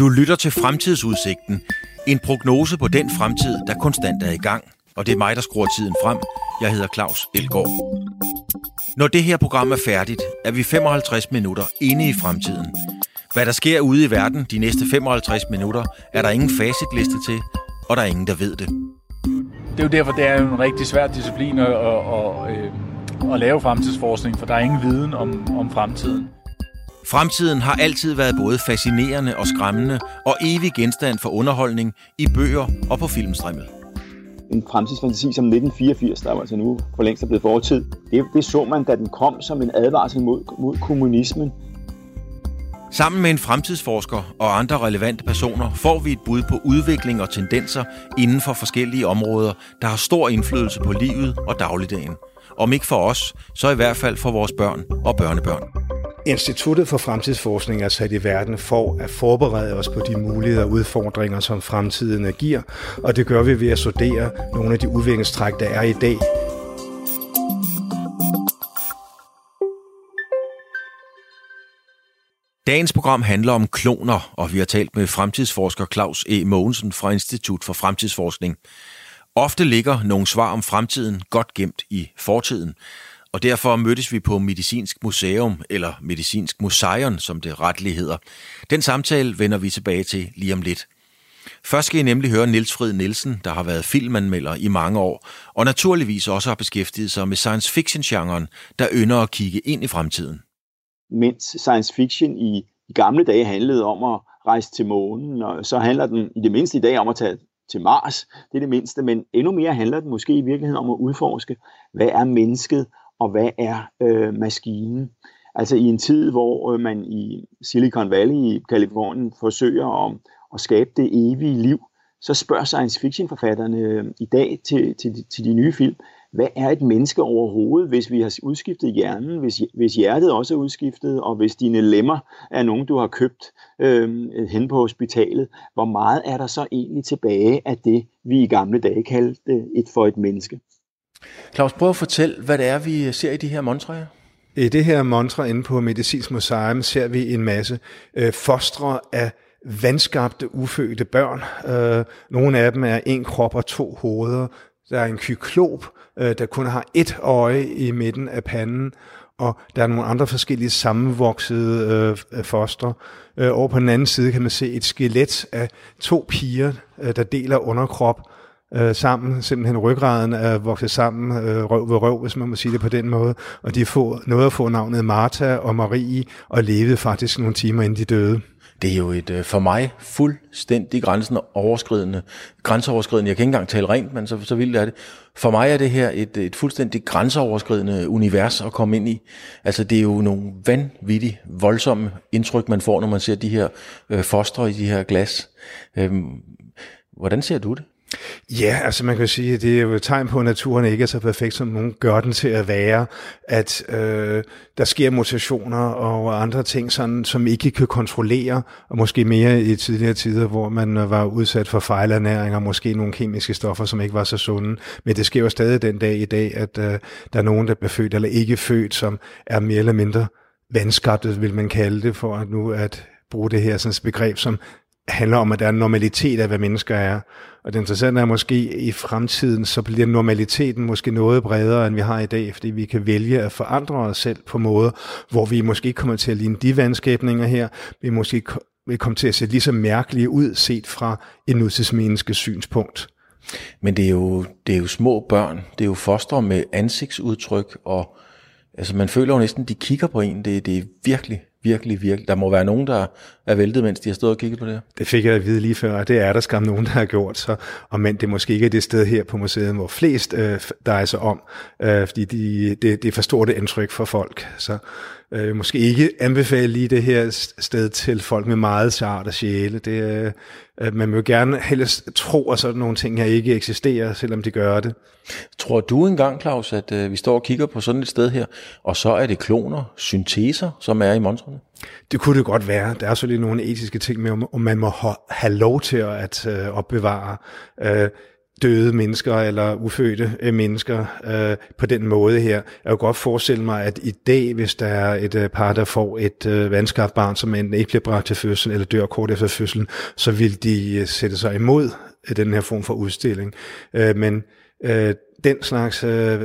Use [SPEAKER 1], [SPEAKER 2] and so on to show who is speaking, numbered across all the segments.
[SPEAKER 1] Du lytter til Fremtidsudsigten, en prognose på den fremtid, der konstant er i gang. Og det er mig, der skruer tiden frem. Jeg hedder Claus Elgaard. Når det her program er færdigt, er vi 55 minutter inde i fremtiden. Hvad der sker ude i verden de næste 55 minutter, er der ingen facitliste til, og der er ingen, der ved det.
[SPEAKER 2] Det er jo derfor, det er en rigtig svær disciplin at, at, at, øhm, at lave fremtidsforskning, for der er ingen viden om, om fremtiden.
[SPEAKER 1] Fremtiden har altid været både fascinerende og skræmmende, og evig genstand for underholdning i bøger og på filmstrimmel.
[SPEAKER 3] En fremtidsfantasi som 1984, der var altså nu for længst er blevet fortid, det, det så man, da den kom som en advarsel mod, mod kommunismen.
[SPEAKER 1] Sammen med en fremtidsforsker og andre relevante personer får vi et bud på udvikling og tendenser inden for forskellige områder, der har stor indflydelse på livet og dagligdagen. Om ikke for os, så i hvert fald for vores børn og børnebørn.
[SPEAKER 4] Instituttet for Fremtidsforskning er sat i verden for at forberede os på de muligheder og udfordringer, som fremtiden giver, og det gør vi ved at studere nogle af de udviklingstræk, der er i dag.
[SPEAKER 1] Dagens program handler om kloner, og vi har talt med fremtidsforsker Claus E. Mogensen fra Institut for Fremtidsforskning. Ofte ligger nogle svar om fremtiden godt gemt i fortiden, og derfor mødtes vi på Medicinsk Museum, eller Medicinsk Museion, som det retligt hedder. Den samtale vender vi tilbage til lige om lidt. Først skal I nemlig høre Niels Frid Nielsen, der har været filmanmelder i mange år, og naturligvis også har beskæftiget sig med science fiction-genren, der ynder at kigge ind i fremtiden.
[SPEAKER 3] Mens science fiction i, i gamle dage handlede om at rejse til månen, og så handler den i det mindste i dag om at tage til Mars, det er det mindste, men endnu mere handler den måske i virkeligheden om at udforske, hvad er mennesket, og hvad er øh, maskinen. Altså i en tid, hvor øh, man i Silicon Valley i Kalifornien forsøger at, at skabe det evige liv, så spørger science fiction forfatterne øh, i dag til, til, til de nye film, hvad er et menneske overhovedet, hvis vi har udskiftet hjernen, hvis, hvis hjertet også er udskiftet, og hvis dine lemmer er nogen, du har købt øh, hen på hospitalet, hvor meget er der så egentlig tilbage af det, vi i gamle dage kaldte et for et menneske?
[SPEAKER 1] Claus, prøv at fortælle, hvad det er, vi ser i de her montrer.
[SPEAKER 4] I det her montre inde på Medicinsk Museum ser vi en masse øh, fostre af vandskabte, ufødte børn. Øh, nogle af dem er en krop og to hoveder. Der er en kyklop, øh, der kun har et øje i midten af panden, og der er nogle andre forskellige sammenvoksede øh, fostre. Øh, over på den anden side kan man se et skelet af to piger, øh, der deler underkrop, øh, sammen, simpelthen ryggraden er vokset sammen, øh, røv ved røv, hvis man må sige det på den måde, og de får noget at få navnet Martha og Marie, og levede faktisk nogle timer inden de døde.
[SPEAKER 1] Det er jo et øh, for mig fuldstændig grænsen overskridende, grænseoverskridende, jeg kan ikke engang tale rent, men så, så vildt er det. For mig er det her et, et fuldstændig grænseoverskridende univers at komme ind i. Altså det er jo nogle vanvittigt voldsomme indtryk, man får, når man ser de her øh, fostre i de her glas. Øhm, hvordan ser du det?
[SPEAKER 4] Ja, altså man kan sige, at det er jo et tegn på, at naturen ikke er så perfekt, som nogen gør den til at være, at øh, der sker mutationer og andre ting, sådan, som ikke kan kontrollere, og måske mere i tidligere tider, hvor man øh, var udsat for fejlernæring og måske nogle kemiske stoffer, som ikke var så sunde. Men det sker jo stadig den dag i dag, at øh, der er nogen, der bliver født eller ikke født, som er mere eller mindre vandskabte, vil man kalde det, for at nu at bruge det her sådan begreb, som handler om, at der er normalitet af, hvad mennesker er. Og det interessante er måske i fremtiden, så bliver normaliteten måske noget bredere, end vi har i dag, fordi vi kan vælge at forandre os selv på måder, hvor vi måske ikke kommer til at ligne de vandskabninger her, vi måske vil komme til at se lige så mærkelige ud, set fra en nutidsmenneskes synspunkt.
[SPEAKER 1] Men det er, jo, det er jo små børn, det er jo fostre med ansigtsudtryk, og altså man føler jo næsten, de kigger på en, det, det er virkelig virkelig, virkelig. Der må være nogen, der er væltet, mens de har stået og kigget på det
[SPEAKER 4] Det fik jeg at vide lige før, og det er der skam nogen, der har gjort. Så, og men det måske ikke er det sted her på museet, hvor flest øh, drejer sig om, øh, fordi de, det, det er for stort et indtryk for folk. Så øh, måske ikke anbefale lige det her sted til folk med meget sart og sjæle. Det, øh, man vil gerne helst tro, at sådan nogle ting her ikke eksisterer, selvom de gør det.
[SPEAKER 1] Tror du engang, Claus, at øh, vi står og kigger på sådan et sted her, og så er det kloner, synteser, som er i monstrene?
[SPEAKER 4] Det kunne det godt være. Der er så lige nogle etiske ting med, om man må have lov til at øh, opbevare. Øh, døde mennesker eller ufødte øh, mennesker øh, på den måde her. Jeg kan godt forestille mig, at i dag, hvis der er et øh, par, der får et øh, vandskabt barn, som enten ikke bliver bragt til fødslen eller dør kort efter fødslen, så vil de øh, sætte sig imod øh, den her form for udstilling. Øh, men øh, den slags øh,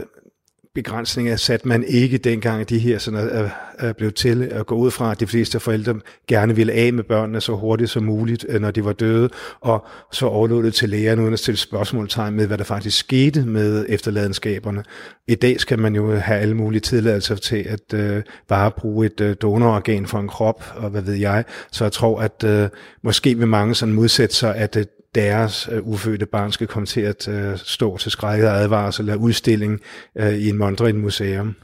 [SPEAKER 4] begrænsninger satte man ikke dengang de her sådan er, er blevet til at gå ud fra, at de fleste forældre gerne ville af med børnene så hurtigt som muligt, øh, når de var døde, og så overlod det til lægerne uden at stille spørgsmålstegn med, hvad der faktisk skete med efterladenskaberne. I dag skal man jo have alle mulige tilladelser til at øh, bare bruge et øh, donororgan for en krop, og hvad ved jeg. Så jeg tror, at øh, måske vil mange sådan modsætte sig, at øh, deres øh, ufødte barn skal komme til at øh, stå til skrækket advarsel eller udstilling øh, i en Mondrian museum.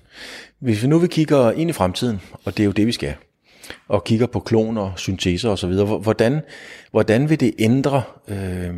[SPEAKER 1] Hvis vi nu vil kigge ind i fremtiden, og det er jo det, vi skal, og kigger på kloner, synteser osv., hvordan, hvordan vil det ændre øh,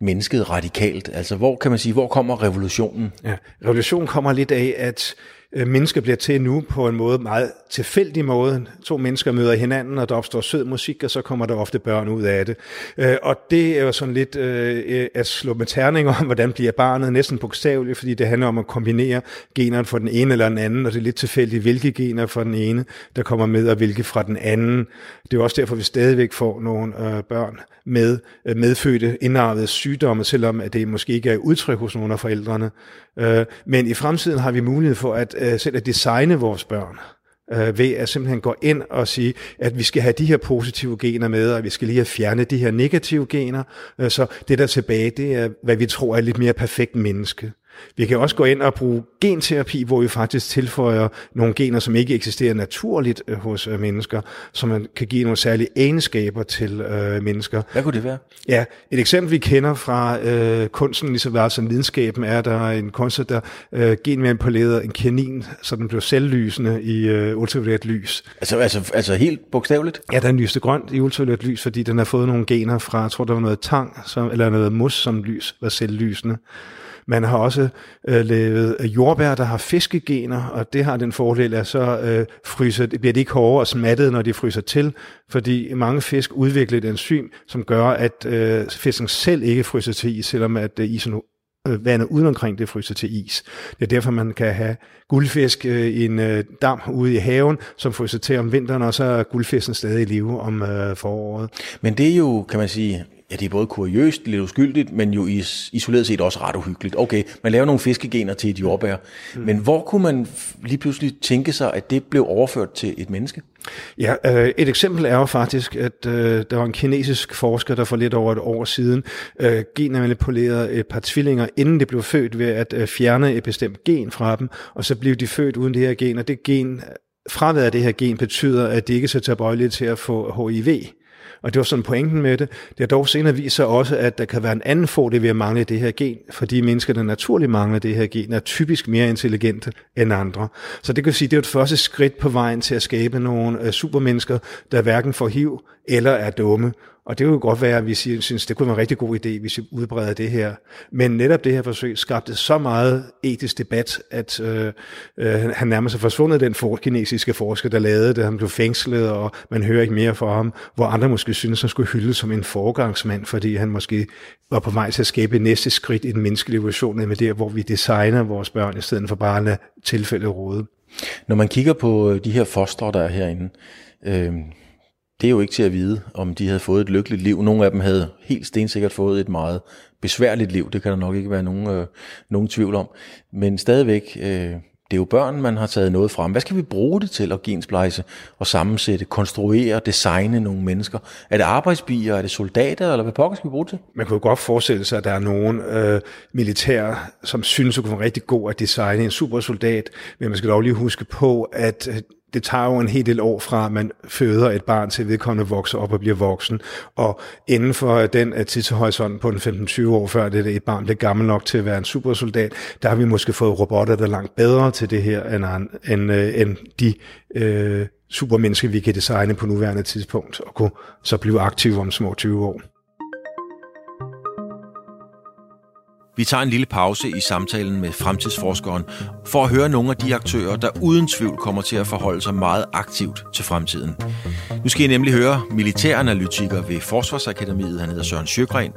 [SPEAKER 1] mennesket radikalt? Altså, hvor kan man sige, hvor kommer revolutionen?
[SPEAKER 4] Ja, revolutionen kommer lidt af, at Øh, mennesker bliver til nu på en måde, meget tilfældig måde. To mennesker møder hinanden, og der opstår sød musik, og så kommer der ofte børn ud af det. Øh, og det er jo sådan lidt øh, at slå med terninger om, hvordan bliver barnet, næsten bogstaveligt, fordi det handler om at kombinere generne for den ene eller den anden, og det er lidt tilfældigt, hvilke gener fra den ene, der kommer med, og hvilke fra den anden. Det er også derfor, vi stadigvæk får nogle børn med medfødte indarvede sygdomme, selvom at det måske ikke er udtryk hos nogle af forældrene. Øh, men i fremtiden har vi mulighed for at øh, selv at designe vores børn øh, ved at simpelthen gå ind og sige, at vi skal have de her positive gener med, og vi skal lige have fjernet de her negative gener. Øh, så det der tilbage, det er, hvad vi tror er et lidt mere perfekt menneske. Vi kan også gå ind og bruge genterapi, hvor vi faktisk tilføjer nogle gener, som ikke eksisterer naturligt øh, hos øh, mennesker, så man kan give nogle særlige egenskaber til øh, mennesker.
[SPEAKER 1] Hvad kunne det være?
[SPEAKER 4] Ja, et eksempel vi kender fra øh, kunsten, ligesom vel som videnskaben, er der en kunstner, der øh, genmanipulerede en kanin, så den blev selvlysende i øh, ultraviolet lys.
[SPEAKER 1] Altså, altså, altså helt bogstaveligt?
[SPEAKER 4] Ja, den lyste grønt i ultraviolet lys, fordi den har fået nogle gener fra, jeg tror der var noget tang, som, eller noget mus, som lys var selvlysende. Man har også øh, lavet øh, jordbær, der har fiskegener, og det har den fordel, at så øh, fryser, bliver de ikke hårde og smattet, når de fryser til, fordi mange fisk udvikler et enzym, som gør, at øh, fisken selv ikke fryser til is, selvom at øh, isen øh, vandet uden omkring det fryser til is. Det er derfor, man kan have guldfisk øh, i en øh, dam ude i haven, som fryser til om vinteren, og så er guldfisken stadig i live om øh, foråret.
[SPEAKER 1] Men det er jo, kan man sige, ja, det er både kuriøst, lidt uskyldigt, men jo isoleret set også ret uhyggeligt. Okay, man laver nogle fiskegener til et jordbær, mm. men hvor kunne man lige pludselig tænke sig, at det blev overført til et menneske?
[SPEAKER 4] Ja, øh, et eksempel er jo faktisk, at øh, der var en kinesisk forsker, der for lidt over et år siden øh, genmanipulerede et par tvillinger, inden de blev født, ved at øh, fjerne et bestemt gen fra dem, og så blev de født uden det her gen, og det gen, fraværet af det her gen betyder, at de ikke er så tilbøjelige til at få HIV. Og det var sådan pointen med det. Det har dog senere vist sig også, at der kan være en anden fordel ved at mangle det her gen, fordi mennesker, der naturligt mangler det her gen, er typisk mere intelligente end andre. Så det kan sige, det er et første skridt på vejen til at skabe nogle øh, supermennesker, der hverken får HIV eller er dumme. Og det kunne godt være, at vi synes, det kunne være en rigtig god idé, hvis vi udbreder det her. Men netop det her forsøg skabte så meget etisk debat, at øh, øh, han nærmest er forsvundet, den for, kinesiske forsker, der lavede det. Han blev fængslet, og man hører ikke mere fra ham. Hvor andre måske synes, han skulle hyldes som en forgangsmand, fordi han måske var på vej til at skabe næste skridt i den menneskelige evolution, med det, hvor vi designer vores børn, i stedet for bare at lade tilfældet råde.
[SPEAKER 1] Når man kigger på øh, de her fostre, der er herinde, øh det er jo ikke til at vide, om de havde fået et lykkeligt liv. Nogle af dem havde helt stensikkert fået et meget besværligt liv. Det kan der nok ikke være nogen, øh, nogen tvivl om. Men stadigvæk, øh, det er jo børn, man har taget noget frem. Hvad skal vi bruge det til at gensplejse og sammensætte, konstruere, designe nogle mennesker? Er det arbejdsbier, er det soldater, eller hvad pokker skal vi bruge det til?
[SPEAKER 4] Man kunne godt forestille sig, at der er nogen øh, militære, som synes, at kunne være rigtig god at designe en supersoldat, men man skal dog lige huske på, at øh, det tager jo en hel del år fra, at man føder et barn til vedkommende vokser op og bliver voksen. Og inden for den øh, tidshorisont på den 15-20 år før det et barn bliver gammel nok til at være en supersoldat, der har vi måske fået robotter, der er langt bedre til det her, end, end, øh, end de øh, supermennesker, vi kan designe på nuværende tidspunkt, og kunne så blive aktive om små 20 år.
[SPEAKER 1] Vi tager en lille pause i samtalen med fremtidsforskeren for at høre nogle af de aktører, der uden tvivl kommer til at forholde sig meget aktivt til fremtiden. Nu skal I nemlig høre militæranalytiker ved Forsvarsakademiet, han hedder Søren Sjøgren.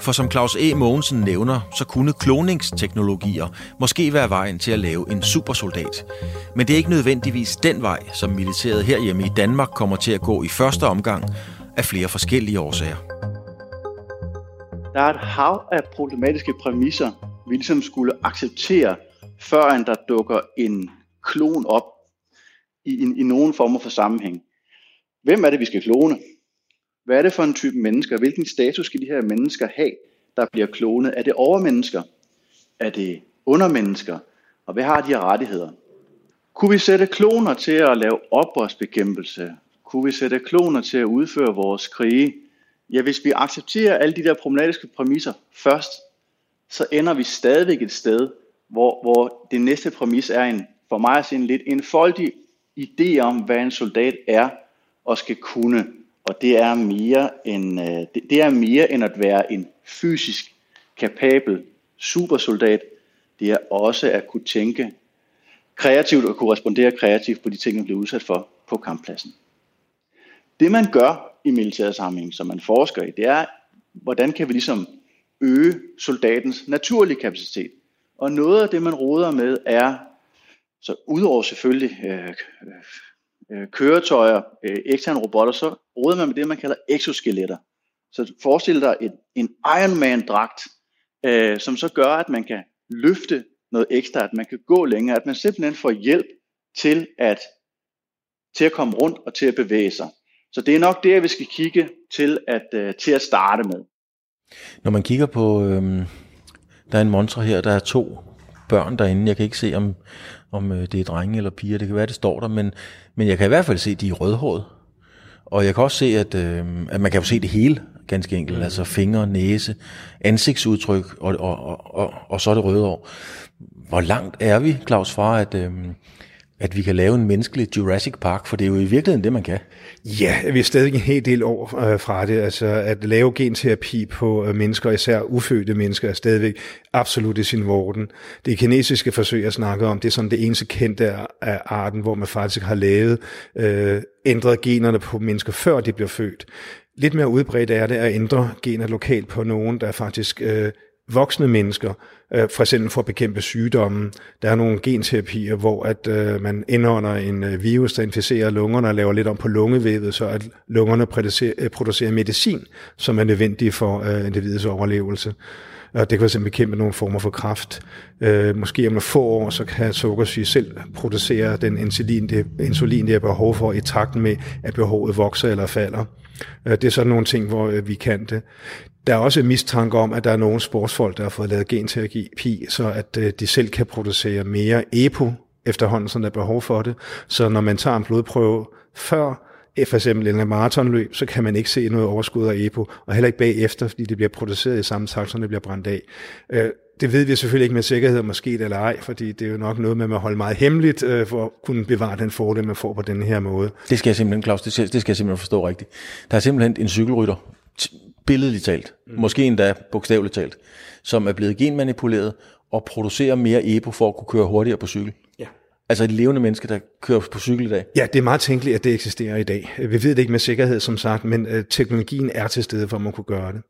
[SPEAKER 1] For som Claus E. Mogensen nævner, så kunne kloningsteknologier måske være vejen til at lave en supersoldat. Men det er ikke nødvendigvis den vej, som militæret herhjemme i Danmark kommer til at gå i første omgang af flere forskellige årsager.
[SPEAKER 5] Der er et hav af problematiske præmisser, vi ligesom skulle acceptere, før der dukker en klon op i, i, i nogen former for sammenhæng. Hvem er det, vi skal klone? Hvad er det for en type mennesker? Hvilken status skal de her mennesker have, der bliver klonet? Er det overmennesker? Er det undermennesker? Og hvad har de her rettigheder? Kunne vi sætte kloner til at lave oprørsbekæmpelse? Kunne vi sætte kloner til at udføre vores krige? Ja, hvis vi accepterer alle de der problematiske præmisser først, så ender vi stadigvæk et sted, hvor, hvor det næste præmis er en, for mig at se en lidt enfoldig idé om, hvad en soldat er og skal kunne. Og det er mere end, øh, det, det er mere end at være en fysisk kapabel supersoldat. Det er også at kunne tænke kreativt og kunne respondere kreativt på de ting, man bliver udsat for på kamppladsen. Det man gør i militær sammenhæng, som man forsker i, det er, hvordan kan vi ligesom øge soldatens naturlige kapacitet. Og noget af det, man råder med, er, så udover selvfølgelig øh, øh, øh køretøjer, øh, eksterne robotter, så råder man med det, man kalder exoskeletter. Så forestil dig en, en Ironman-dragt, øh, som så gør, at man kan løfte noget ekstra, at man kan gå længere, at man simpelthen får hjælp til at, til at komme rundt og til at bevæge sig. Så det er nok det, vi skal kigge til at, uh, til at starte med.
[SPEAKER 1] Når man kigger på, øhm, der er en montre her, der er to børn derinde. Jeg kan ikke se, om, om øh, det er drenge eller piger. Det kan være, det står der, men, men jeg kan i hvert fald se, at de er rødhårede. Og jeg kan også se, at, øh, at man kan jo se det hele, ganske enkelt. Mm. Altså fingre, næse, ansigtsudtryk, og, og, og, og, og så er det røde år. Hvor langt er vi, Claus, fra at, øh, at vi kan lave en menneskelig Jurassic Park, for det er jo i virkeligheden det, man kan.
[SPEAKER 4] Ja, vi er stadig en hel del år øh, fra det. Altså at lave genterapi på øh, mennesker, især ufødte mennesker, er stadigvæk absolut i sin vorden. Det kinesiske forsøg, jeg snakker om, det er sådan det eneste kendte af arten, hvor man faktisk har lavet øh, ændret generne på mennesker, før de bliver født. Lidt mere udbredt er det at ændre gener lokalt på nogen, der faktisk øh, voksne mennesker, øh, for eksempel for at bekæmpe sygdomme. Der er nogle genterapier, hvor at øh, man indånder en øh, virus, der inficerer lungerne og laver lidt om på lungevævet, så at lungerne producerer, øh, producerer medicin, som er nødvendig for øh, individets overlevelse. Og det kan fx bekæmpe nogle former for kræft. Øh, måske om nogle få år, så kan sukkersyge selv producere den insulin, det, insulin, det er behov for, i takt med, at behovet vokser eller falder. Øh, det er sådan nogle ting, hvor øh, vi kan det. Der er også mistanke om, at der er nogle sportsfolk, der har fået lavet genterapi, så at øh, de selv kan producere mere EPO efterhånden, som der er behov for det. Så når man tager en blodprøve før for eksempel en maratonløb, så kan man ikke se noget overskud af EPO, og heller ikke bagefter, fordi det bliver produceret i samme takt, som det bliver brændt af. Øh, det ved vi selvfølgelig ikke med sikkerhed, om måske eller ej, fordi det er jo nok noget med at holde meget hemmeligt, øh, for at kunne bevare den fordel, man får på den her måde.
[SPEAKER 1] Det skal jeg simpelthen, Claus, det skal, det skal jeg simpelthen forstå rigtigt. Der er simpelthen en cykelrytter, billedligt talt, mm. måske endda bogstaveligt talt, som er blevet genmanipuleret og producerer mere EPO for at kunne køre hurtigere på cykel. Ja. Altså et levende menneske, der kører på cykel i dag?
[SPEAKER 4] Ja, det er meget tænkeligt, at det eksisterer i dag. Vi ved det ikke med sikkerhed, som sagt, men øh, teknologien er til stede for, at man kunne gøre det.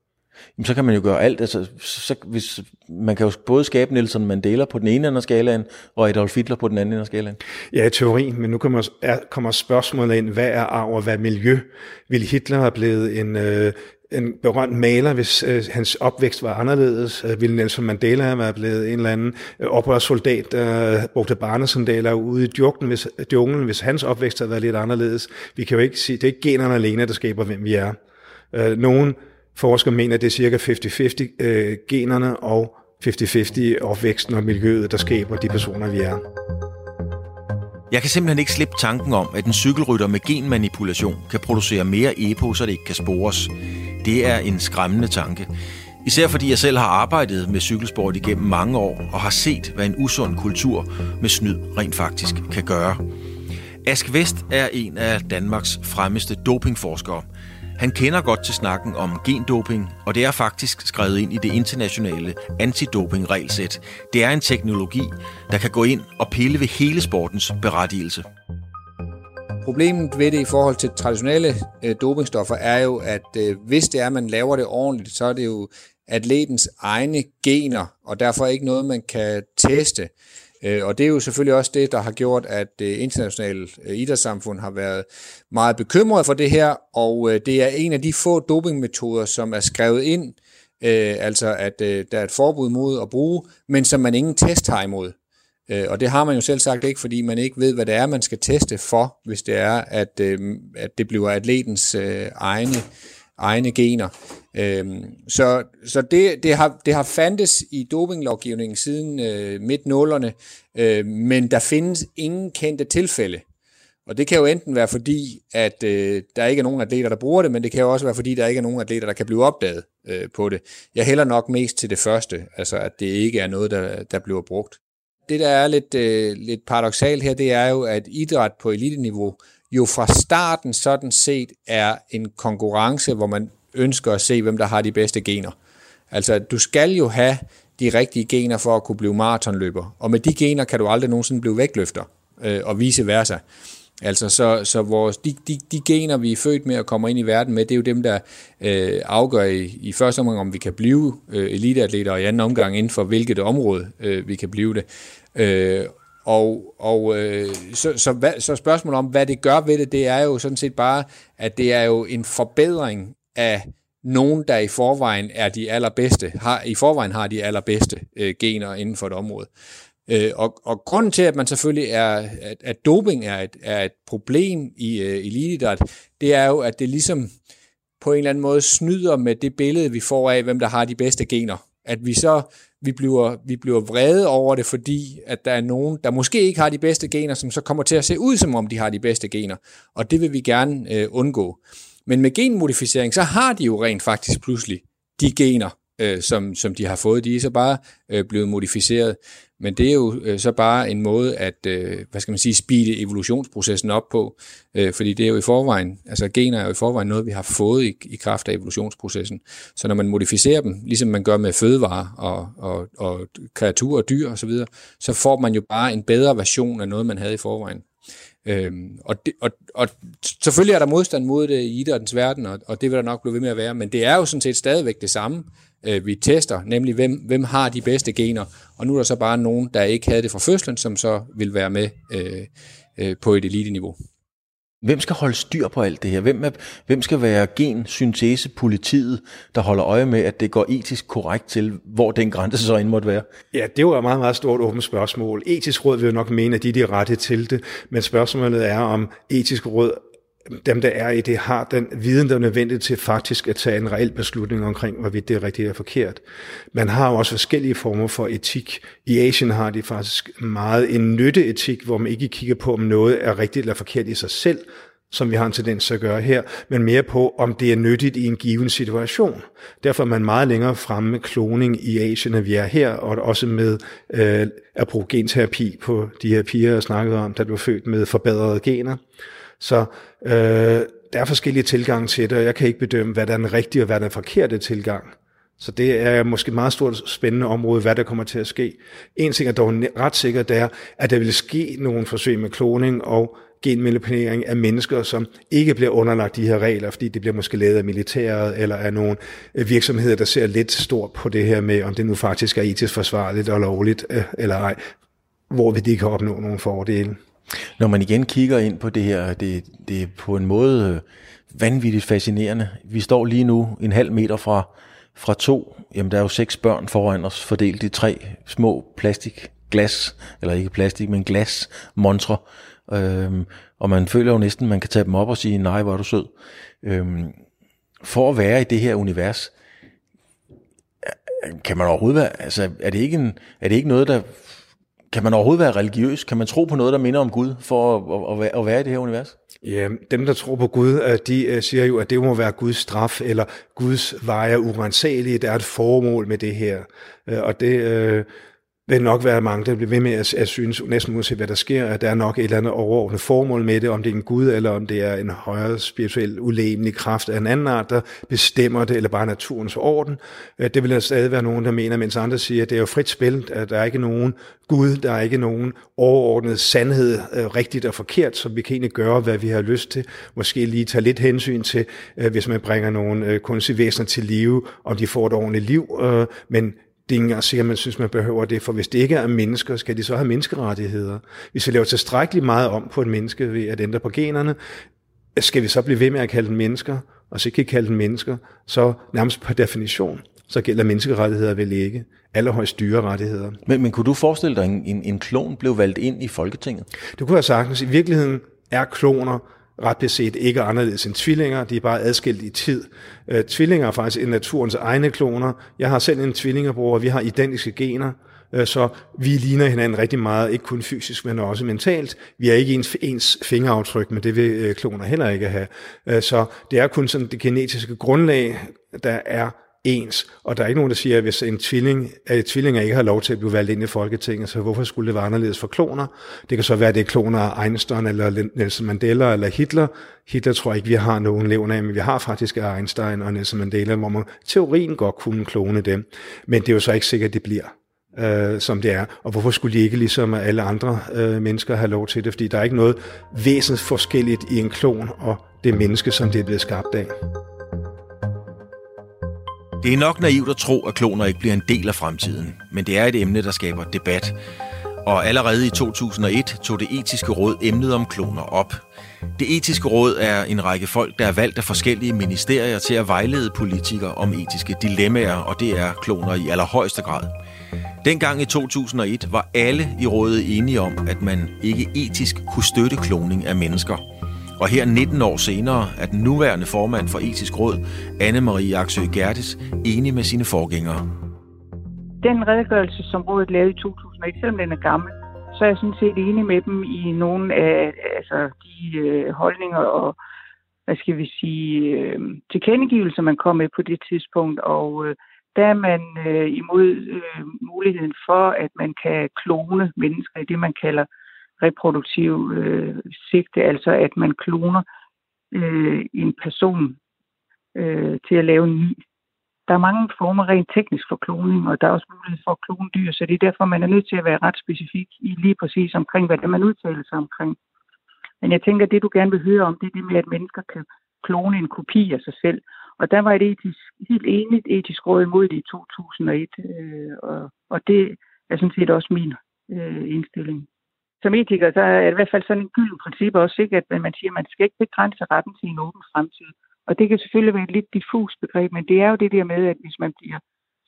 [SPEAKER 1] Jamen, så kan man jo gøre alt. Altså, så, hvis, man kan jo både skabe Nelson Mandela på den ene ende af skalaen, og Adolf Hitler på den anden ende af skalaen.
[SPEAKER 4] Ja, i teori, men nu kommer, er, kommer spørgsmålet ind, hvad er arv og hvad er miljø? Vil Hitler have blevet en, øh, en berømt maler, hvis øh, hans opvækst var anderledes. Øh, ville Nelson Mandela have været blevet en eller anden øh, oprørssoldat, der øh, brugte barnesandaler ude i junglen hvis, djunglen, hvis hans opvækst havde været lidt anderledes. Vi kan jo ikke sige, det er ikke generne alene, der skaber, hvem vi er. Øh, nogen forskere mener, at det er cirka 50-50 øh, generne og 50-50 opvæksten og miljøet, der skaber de personer, vi er.
[SPEAKER 1] Jeg kan simpelthen ikke slippe tanken om, at en cykelrytter med genmanipulation kan producere mere EPO, så det ikke kan spores. Det er en skræmmende tanke. Især fordi jeg selv har arbejdet med cykelsport igennem mange år og har set, hvad en usund kultur med snyd rent faktisk kan gøre. Ask Vest er en af Danmarks fremmeste dopingforskere. Han kender godt til snakken om gendoping, og det er faktisk skrevet ind i det internationale antidoping-regelsæt. Det er en teknologi, der kan gå ind og pille ved hele sportens berettigelse.
[SPEAKER 6] Problemet ved det i forhold til traditionelle øh, dopingstoffer er jo, at øh, hvis det er, at man laver det ordentligt, så er det jo atletens egne gener, og derfor ikke noget, man kan teste. Øh, og det er jo selvfølgelig også det, der har gjort, at øh, det internationale øh, idrætssamfund har været meget bekymret for det her, og øh, det er en af de få dopingmetoder, som er skrevet ind, øh, altså at øh, der er et forbud mod at bruge, men som man ingen test har imod. Øh, og det har man jo selv sagt ikke, fordi man ikke ved, hvad det er, man skal teste for, hvis det er, at, øh, at det bliver atletens øh, egne, egne gener. Øhm, så så det, det, har, det har fandtes i dopinglovgivningen siden øh, midt-nullerne, øh, men der findes ingen kendte tilfælde. Og det kan jo enten være fordi, at øh, der ikke er nogen atleter, der bruger det, men det kan jo også være fordi, der ikke er nogen atleter, der kan blive opdaget øh, på det. Jeg hælder nok mest til det første, altså at det ikke er noget, der, der bliver brugt. Det, der er lidt, øh, lidt paradoxalt her, det er jo, at idræt på eliteniveau jo fra starten sådan set er en konkurrence, hvor man ønsker at se, hvem der har de bedste gener. Altså, du skal jo have de rigtige gener for at kunne blive maratonløber. Og med de gener kan du aldrig nogensinde blive vægtløfter, øh, og vice versa. Altså, så, så vores, de, de, de gener, vi er født med og kommer ind i verden med, det er jo dem, der øh, afgør i, i første omgang, om vi kan blive øh, eliteatleter, og i anden omgang inden for hvilket område øh, vi kan blive det. Øh, og, og øh, så, så, hvad, så spørgsmålet om, hvad det gør ved det, det er jo sådan set bare, at det er jo en forbedring af nogen, der i forvejen er de allerbedste, har, i forvejen har de allerbedste øh, gener inden for et område. Øh, og, og grunden til, at man selvfølgelig er, at, at doping er et, er et problem i øh, elitidræt, det er jo, at det ligesom på en eller anden måde snyder med det billede, vi får af, hvem der har de bedste gener. At vi så vi bliver, vi bliver vrede over det, fordi at der er nogen, der måske ikke har de bedste gener, som så kommer til at se ud, som om de har de bedste gener. Og det vil vi gerne øh, undgå. Men med genmodificering, så har de jo rent faktisk pludselig de gener, øh, som, som de har fået. De er så bare øh, blevet modificeret. Men det er jo øh, så bare en måde at, øh, hvad skal man sige, speede evolutionsprocessen op på. Øh, fordi det er jo i forvejen, altså gener er jo i forvejen noget, vi har fået i, i kraft af evolutionsprocessen. Så når man modificerer dem, ligesom man gør med fødevarer og, og, og kreaturer og dyr osv., så, videre, så får man jo bare en bedre version af noget, man havde i forvejen. Øhm, og, det, og, og selvfølgelig er der modstand mod det i idrættens verden, og, og det vil der nok blive ved med at være, men det er jo sådan set stadigvæk det samme, øh, vi tester, nemlig hvem, hvem har de bedste gener, og nu er der så bare nogen, der ikke havde det fra fødslen, som så vil være med øh, øh, på et elite-niveau.
[SPEAKER 1] Hvem skal holde styr på alt det her? Hvem, er, hvem skal være gensyntese-politiet, der holder øje med, at det går etisk korrekt til, hvor den grænse så end måtte være?
[SPEAKER 4] Ja, det var et meget, meget stort åbent spørgsmål. Etisk råd vil jo nok mene, at de er de rette til det, men spørgsmålet er, om etisk råd dem, der er i det, har den viden, der er nødvendig til faktisk at tage en reel beslutning omkring, hvorvidt det er rigtigt eller forkert. Man har jo også forskellige former for etik. I Asien har de faktisk meget en nytteetik, hvor man ikke kigger på, om noget er rigtigt eller forkert i sig selv, som vi har en tendens til at gøre her, men mere på, om det er nyttigt i en given situation. Derfor er man meget længere fremme med kloning i Asien, end vi er her, og også med øh, at bruge genterapi på de her piger, jeg snakkede om, der blev født med forbedrede gener. Så øh, der er forskellige tilgange til det, og jeg kan ikke bedømme, hvad der er den rigtige og hvad der er den forkerte tilgang. Så det er måske et meget stort spændende område, hvad der kommer til at ske. En ting er dog ret sikkert, det er, at der vil ske nogle forsøg med kloning og genmanipulering af mennesker, som ikke bliver underlagt de her regler, fordi det bliver måske lavet af militæret eller af nogle øh, virksomheder, der ser lidt stort på det her med, om det nu faktisk er etisk forsvarligt og lovligt øh, eller ej, hvor vi de kan opnå nogle fordele.
[SPEAKER 1] Når man igen kigger ind på det her, det, det er på en måde øh, vanvittigt fascinerende. Vi står lige nu en halv meter fra, fra to, jamen der er jo seks børn foran os, fordelt i tre små plastikglas, eller ikke plastik, men glas montre. Øhm, og man føler jo næsten, man kan tage dem op og sige, nej, hvor er du sød. Øhm, for at være i det her univers, øh, kan man overhovedet være, altså er det ikke, en, er det ikke noget, der kan man overhovedet være religiøs? Kan man tro på noget, der minder om Gud, for at, at, at være i det her univers?
[SPEAKER 4] Ja, dem, der tror på Gud, øh, de øh, siger jo, at det må være Guds straf, eller Guds veje er urensagelige. Der er et formål med det her. Øh, og det, vil nok være mange, der bliver ved med at, at synes, næsten uanset hvad der sker, at der er nok et eller andet overordnet formål med det, om det er en Gud, eller om det er en højere spirituel ulemelig kraft af en anden art, der bestemmer det, eller bare naturens orden. Øh, det vil der stadig være nogen, der mener, mens andre siger, at det er jo frit spil, at der er ikke nogen Gud, der er ikke nogen overordnet sandhed, øh, rigtigt og forkert, så vi kan egentlig gøre, hvad vi har lyst til. Måske lige tage lidt hensyn til, øh, hvis man bringer nogle kunstige væsener til live, om de får et ordentligt liv, men det er ikke engang sikkert, man synes, man behøver det, for hvis det ikke er mennesker, skal de så have menneskerettigheder. Hvis vi laver tilstrækkeligt meget om på et menneske ved at ændre på generne, skal vi så blive ved med at kalde dem mennesker, og så ikke kalde dem mennesker, så nærmest per definition, så gælder menneskerettigheder vel ikke. Allerhøjst dyrerettigheder.
[SPEAKER 1] Men, men kunne du forestille dig, at en, en, en klon blev valgt ind i Folketinget?
[SPEAKER 4] Det kunne jeg sagtens. I virkeligheden er kloner ret beset ikke anderledes end tvillinger, de er bare adskilt i tid. Øh, tvillinger er faktisk en naturens egne kloner. Jeg har selv en tvillingebror, og vi har identiske gener, øh, så vi ligner hinanden rigtig meget, ikke kun fysisk, men også mentalt. Vi er ikke ens, ens fingeraftryk, men det vil øh, kloner heller ikke have. Øh, så det er kun sådan det genetiske grundlag, der er ens. Og der er ikke nogen, der siger, at hvis en tvilling, at tvillinger ikke har lov til at blive valgt ind i Folketinget, så hvorfor skulle det være anderledes for kloner? Det kan så være, at det er kloner af Einstein, eller Nelson Mandela, eller Hitler. Hitler tror jeg ikke, vi har nogen levende af, men vi har faktisk Einstein og Nelson Mandela, hvor man teorien godt kunne klone dem. Men det er jo så ikke sikkert, at det bliver øh, som det er. Og hvorfor skulle de ikke ligesom alle andre øh, mennesker have lov til det? Fordi der er ikke noget væsentligt forskelligt i en klon og det menneske, som det er blevet skabt af.
[SPEAKER 1] Det er nok naivt at tro, at kloner ikke bliver en del af fremtiden, men det er et emne, der skaber debat. Og allerede i 2001 tog det etiske råd emnet om kloner op. Det etiske råd er en række folk, der er valgt af forskellige ministerier til at vejlede politikere om etiske dilemmaer, og det er kloner i allerhøjeste grad. Dengang i 2001 var alle i rådet enige om, at man ikke etisk kunne støtte kloning af mennesker – og her 19 år senere er den nuværende formand for Etisk Råd, Anne-Marie Aksø Gertes, enig med sine forgængere.
[SPEAKER 7] Den redegørelse, som rådet lavede i 2001, selvom den er gammel, så er jeg sådan set enig med dem i nogle af altså, de øh, holdninger og hvad skal vi sige, øh, tilkendegivelser, man kom med på det tidspunkt. Og øh, der er man øh, imod øh, muligheden for, at man kan klone mennesker i det, man kalder reproduktiv øh, sigte, altså at man kloner øh, en person øh, til at lave en ny. Der er mange former rent teknisk for kloning, og der er også mulighed for at klone dyr, så det er derfor, man er nødt til at være ret specifik i lige præcis omkring, hvad det man udtaler sig omkring. Men jeg tænker, at det du gerne vil høre om, det er det med, at mennesker kan klone en kopi af sig selv. Og der var et etisk, helt enigt etisk råd imod det i 2001, øh, og, og det er sådan set også min øh, indstilling som etiker, så er det i hvert fald sådan en gylden princip også, ikke? at man siger, at man skal ikke begrænse retten til en åben fremtid. Og det kan selvfølgelig være et lidt diffus begreb, men det er jo det der med, at hvis man bliver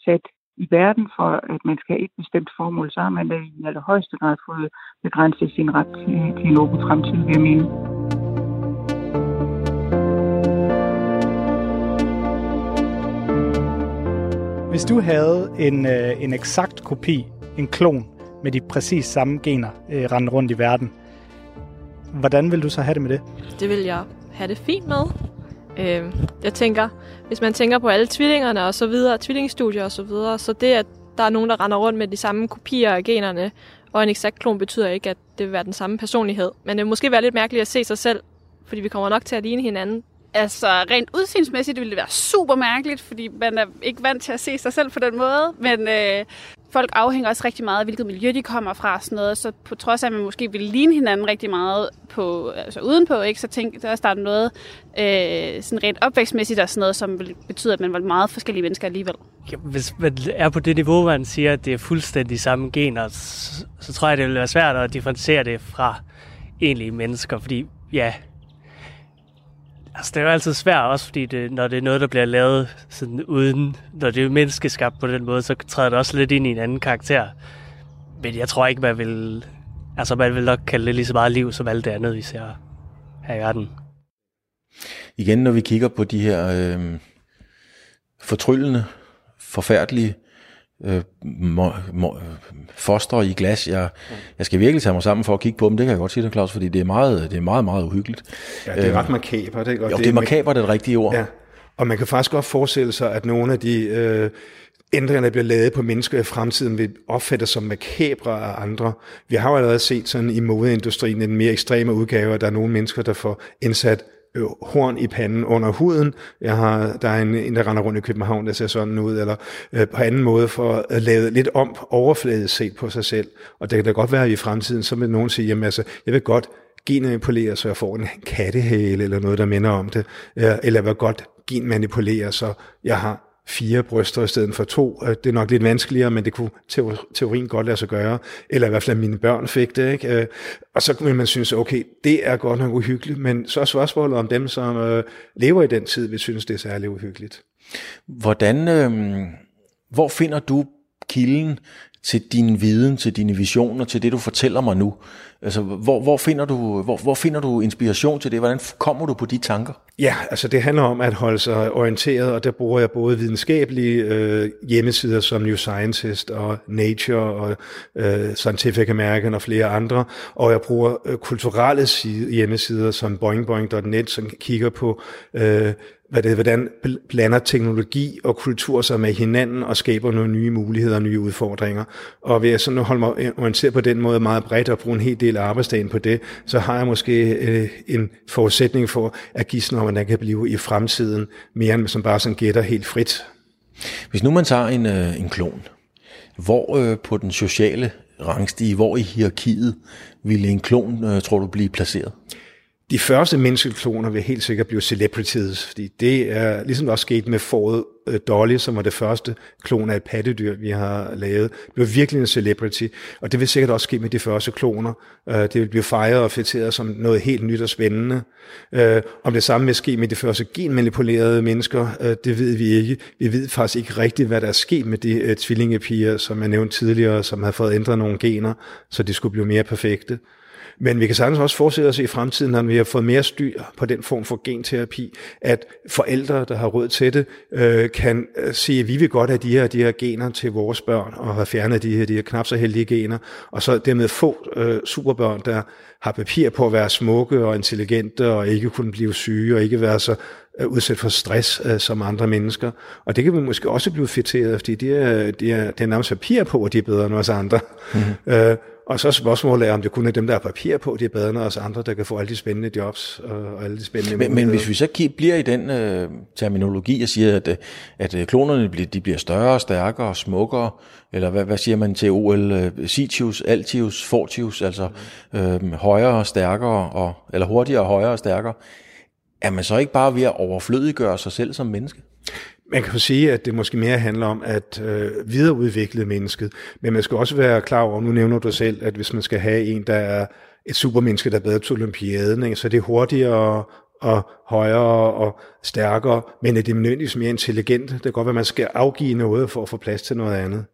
[SPEAKER 7] sat i verden for, at man skal have et bestemt formål, så har man da i allerhøjeste grad fået begrænset sin ret til, til en åben fremtid, vil jeg mene.
[SPEAKER 8] Hvis du havde en, øh, en eksakt kopi, en klon med de præcis samme gener øh, rende rundt i verden. Hvordan vil du så have det med det?
[SPEAKER 9] Det vil jeg have det fint med. Øh, jeg tænker, hvis man tænker på alle tvillingerne og så videre, tvillingestudier og så videre, så det, at der er nogen, der render rundt med de samme kopier af generne, og en eksakt klon betyder ikke, at det vil være den samme personlighed. Men det vil måske være lidt mærkeligt at se sig selv, fordi vi kommer nok til at ligne hinanden.
[SPEAKER 10] Altså, rent udsynsmæssigt ville det være super mærkeligt, fordi man er ikke vant til at se sig selv på den måde. Men øh, folk afhænger også rigtig meget af, hvilket miljø de kommer fra og sådan noget. Så på trods af, at man måske vil ligne hinanden rigtig meget på, altså udenpå, ikke, så tænk, der er noget øh, sådan rent opvækstmæssigt og sådan noget, som vil betyde, at man var meget forskellige mennesker alligevel.
[SPEAKER 11] Ja, hvis man er på det niveau, man siger, at det er fuldstændig samme gener, så, så tror jeg, det vil være svært at differentiere det fra egentlige mennesker, fordi ja, Altså, det er jo altid svært også, fordi det, når det er noget, der bliver lavet sådan uden, når det er menneskeskabt på den måde, så træder det også lidt ind i en anden karakter. Men jeg tror ikke, man vil, altså man vil nok kalde det lige så meget liv, som alt det andet, vi ser her i verden.
[SPEAKER 1] Igen, når vi kigger på de her øh, fortryllende, forfærdelige øh, må, må, foster i glas. Jeg, jeg skal virkelig tage mig sammen for at kigge på dem, det kan jeg godt sige dig, Claus, fordi det er meget, det er meget, meget uhyggeligt.
[SPEAKER 4] Ja, det er ret makabert. Ikke?
[SPEAKER 1] Og jo, det, det er makabert det rigtige ord. Ja.
[SPEAKER 4] Og man kan faktisk godt forestille sig, at nogle af de øh, ændringerne, der bliver lavet på mennesker i fremtiden, vil opfattes som makabre af andre. Vi har jo allerede set sådan i modeindustrien en mere ekstreme udgave, at der er nogle mennesker, der får indsat øh, horn i panden under huden. Jeg har, der er en, en, der render rundt i København, der ser sådan ud, eller øh, på anden måde for at lave lidt om overfladet set på sig selv. Og det kan da godt være, at i fremtiden, så vil nogen sige, jamen altså, jeg vil godt genmanipulere, så jeg får en kattehale eller noget, der minder om det. Øh, eller jeg vil godt genmanipulere, så jeg har fire bryster i stedet for to. Øh, det er nok lidt vanskeligere, men det kunne teorien godt lade sig gøre. Eller i hvert fald, at mine børn fik det. Ikke? Øh, og så vil man synes, okay, det er godt nok uhyggeligt, men så er spørgsmålet om dem, som øh, lever i den tid, vil synes, det er særlig uhyggeligt.
[SPEAKER 1] Hvordan, øh, hvor finder du kilden til din viden, til dine visioner, til det, du fortæller mig nu? Altså, hvor, hvor, finder du, hvor, hvor finder du inspiration til det? Hvordan kommer du på de tanker?
[SPEAKER 4] Ja, altså det handler om at holde sig orienteret, og der bruger jeg både videnskabelige øh, hjemmesider som New Scientist og Nature og øh, Scientific American og flere andre, og jeg bruger øh, kulturelle side, hjemmesider som boingboing.net, som kigger på øh, hvad det, hvordan blander teknologi og kultur sig med hinanden og skaber nogle nye muligheder og nye udfordringer. Og ved at sådan holde mig orienteret på den måde meget bredt og bruge en hel del af arbejdsdagen på det, så har jeg måske øh, en forudsætning for at give om, hvordan kan blive i fremtiden, mere end som bare sådan gætter helt frit.
[SPEAKER 1] Hvis nu man tager en, øh, en klon, hvor øh, på den sociale rangstige, hvor i hierarkiet ville en klon, øh, tror du, blive placeret?
[SPEAKER 4] De første menneskekloner vil helt sikkert blive celebrities, fordi det er ligesom også sket med foråret øh, Dolly, som var det første klon af et pattedyr, vi har lavet. Det var virkelig en celebrity, og det vil sikkert også ske med de første kloner. Øh, det vil blive fejret og fætteret som noget helt nyt og spændende. Øh, om det samme vil ske med de første genmanipulerede mennesker, det ved vi ikke. Vi ved faktisk ikke rigtigt, hvad der er sket med de tvillingepiger, som jeg nævnte tidligere, som har fået ændret nogle gener, så de skulle blive mere perfekte. Men vi kan sagtens også forestille os i fremtiden, når vi har fået mere styr på den form for genterapi, at forældre, der har råd til det, øh, kan øh, sige, at vi vil godt have de her, de her gener til vores børn, og have fjernet de her, de her knap så heldige gener, og så dermed få øh, superbørn, der har papir på at være smukke og intelligente, og ikke kunne blive syge, og ikke være så øh, udsat for stress uh, som andre mennesker. Og det kan vi måske også blive fitteret, fordi det er, det er, det er nærmest papir på, at de er bedre end os andre. Mm-hmm. Uh, og så spørgsmålet er, om det kun er dem, der har papir på, det er bedre end os andre, der kan få alle de spændende jobs og alle de spændende
[SPEAKER 1] Men, men hvis vi så bliver i den øh, terminologi og siger, at, at øh, klonerne bliver, de bliver større, stærkere, smukkere, eller hvad, hvad siger man til OL? Øh, Sitius, Altius, Fortius, altså øh, højere, stærkere, og, eller hurtigere, højere og stærkere. Er man så ikke bare ved at overflødiggøre sig selv som menneske?
[SPEAKER 4] Man kan jo sige, at det måske mere handler om at øh, videreudvikle mennesket, men man skal også være klar over, nu nævner du selv, at hvis man skal have en, der er et supermenneske, der er bedre til olympiaden, ikke, så er det hurtigere og højere og stærkere, men er det nødvendigvis mere intelligent. Det kan godt være, at man skal afgive noget for at få plads til noget andet.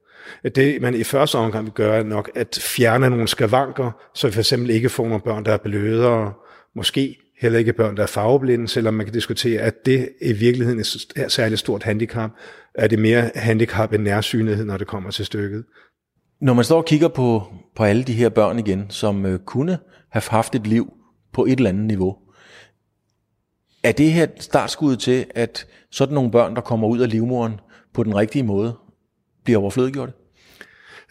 [SPEAKER 4] Det, man i første omgang vil gøre, er nok at fjerne nogle skavanker, så vi for eksempel ikke får nogle børn, der er blødere, måske heller ikke børn, der er farveblinde, selvom man kan diskutere, at det i virkeligheden er et særligt stort handicap. Er det mere handicap end nærsynlighed, når det kommer til stykket?
[SPEAKER 1] Når man står og kigger på, på alle de her børn igen, som øh, kunne have haft et liv på et eller andet niveau, er det her startskuddet til, at sådan nogle børn, der kommer ud af livmoren på den rigtige måde, bliver overflødiggjort?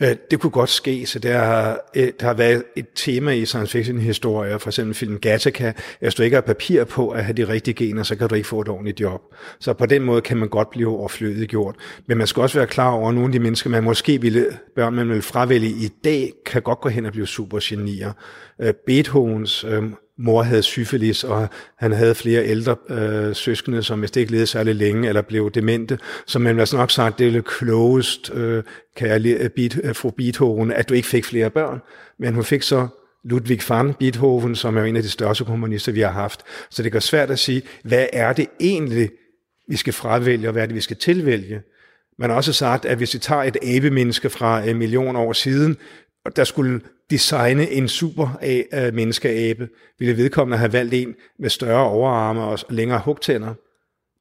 [SPEAKER 4] Øh, det kunne godt ske, så der har, øh, der har været et tema i science fiction historier, for eksempel film Gattaca, hvis du ikke har papir på at have de rigtige gener, så kan du ikke få et ordentligt job. Så på den måde kan man godt blive overflødiggjort. Men man skal også være klar over, at nogle af de mennesker, man måske ville, børn man vil fravælge i dag, kan godt gå hen og blive supergenier. Øh, Beethovens mor havde syfilis, og han havde flere ældre øh, søskende, som hvis det ikke levede særlig længe, eller blev demente. Så man var nok sagt, det er klogest, øh, kan jeg beat, fru Beethoven, at du ikke fik flere børn. Men hun fik så Ludwig van Beethoven, som er en af de største komponister, vi har haft. Så det gør svært at sige, hvad er det egentlig, vi skal fravælge, og hvad er det, vi skal tilvælge. Man har også sagt, at hvis vi tager et abemenneske fra øh, en million år siden, der skulle designe en super øh, menneskeabe, ville vedkommende have valgt en med større overarme og længere hugtænder.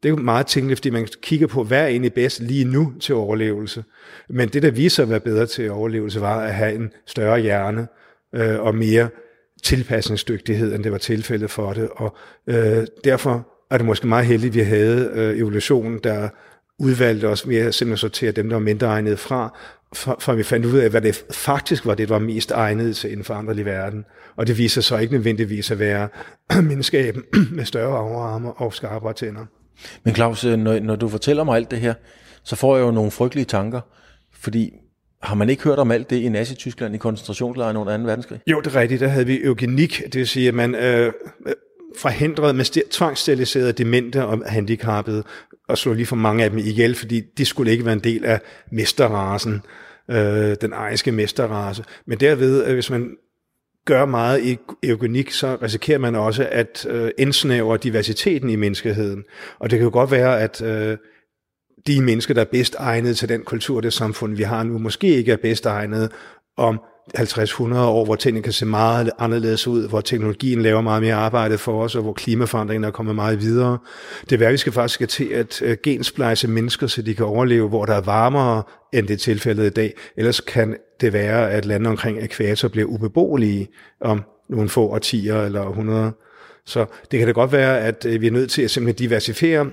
[SPEAKER 4] Det er jo meget tænkeligt, fordi man kigger på, hvad er egentlig bedst lige nu til overlevelse. Men det, der viser at være bedre til overlevelse, var at have en større hjerne øh, og mere tilpasningsdygtighed, end det var tilfældet for det. Og øh, derfor er det måske meget heldigt, at vi havde øh, evolutionen, der udvalgte os ved at simpelthen sortere dem, der var mindre egnet fra, for, for vi fandt ud af, hvad det faktisk var, det der var mest egnet til inden for andre i verden. Og det viser sig ikke nødvendigvis at være mennesker med større overarme og skarpere tænder.
[SPEAKER 1] Men Claus, øh, når, når du fortæller mig alt det her, så får jeg jo nogle frygtelige tanker, fordi har man ikke hørt om alt det i Nazi-Tyskland i koncentrationslejren under 2. verdenskrig?
[SPEAKER 4] Jo, det er rigtigt. Der havde vi eugenik, det vil sige, at man øh, forhindrede med tvangssteriliserede demente og handicappede, og slog lige for mange af dem ihjel, fordi de skulle ikke være en del af mesterrasen, øh, den ariske mesterrace. Men derved, at hvis man gør meget i eugenik, så risikerer man også at øh, indsnævre diversiteten i menneskeheden. Og det kan jo godt være, at øh, de mennesker, der er bedst egnet til den kultur, det samfund, vi har nu, måske ikke er bedst egnet om 50-100 år, hvor tingene kan se meget anderledes ud, hvor teknologien laver meget mere arbejde for os, og hvor klimaforandringen er kommet meget videre. Det er værd, vi skal faktisk skal til at øh, gensplejse mennesker, så de kan overleve, hvor der er varmere, end det er tilfældet i dag. Ellers kan det være, at lande omkring ekvator bliver ubeboelige om nogle få årtier eller 100 så det kan da godt være, at øh, vi er nødt til at simpelthen diversificere,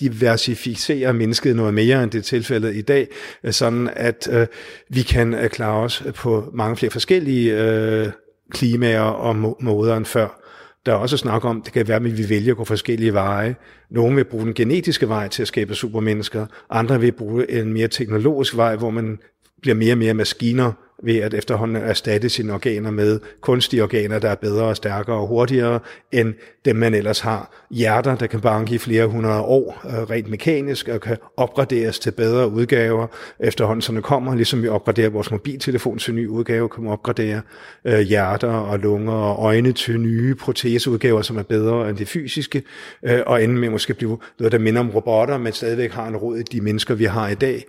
[SPEAKER 4] diversificere mennesket noget mere, end det er tilfældet i dag, øh, sådan at øh, vi kan øh, klare os på mange flere forskellige øh, klimaer og måder end før. Der er også snak om, det kan være, at vi vælger at gå forskellige veje. Nogle vil bruge den genetiske vej til at skabe supermennesker, andre vil bruge en mere teknologisk vej, hvor man bliver mere og mere maskiner, ved at efterhånden erstatte sine organer med kunstige organer, der er bedre og stærkere og hurtigere end dem, man ellers har. Hjerter, der kan banke i flere hundrede år øh, rent mekanisk og kan opgraderes til bedre udgaver efterhånden, som det kommer, ligesom vi opgraderer vores mobiltelefon til ny udgave, kan man opgradere øh, hjerter og lunger og øjne til nye proteseudgaver, som er bedre end det fysiske, øh, og enden med måske blive noget, der minder om robotter, men stadigvæk har en råd i de mennesker, vi har i dag.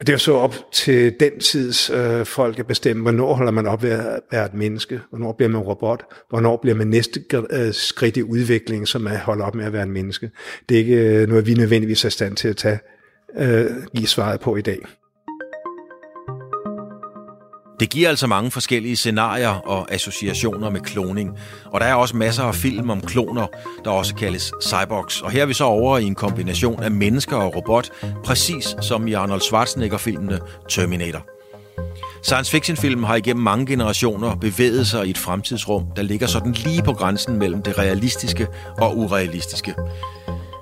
[SPEAKER 4] Det er så op til den tids øh, folk at bestemme, hvornår holder man op ved at være et menneske, hvornår bliver man robot, hvornår bliver man næste øh, skridt i udviklingen, som er at holde op med at være en menneske. Det er ikke øh, noget, vi nødvendigvis er i stand til at tage, øh, give svaret på i dag.
[SPEAKER 1] Det giver altså mange forskellige scenarier og associationer med kloning, og der er også masser af film om kloner, der også kaldes cyborgs. Og her er vi så over i en kombination af mennesker og robot, præcis som i Arnold Schwarzenegger-filmene Terminator. Science fiction-film har igennem mange generationer bevæget sig i et fremtidsrum, der ligger sådan lige på grænsen mellem det realistiske og urealistiske.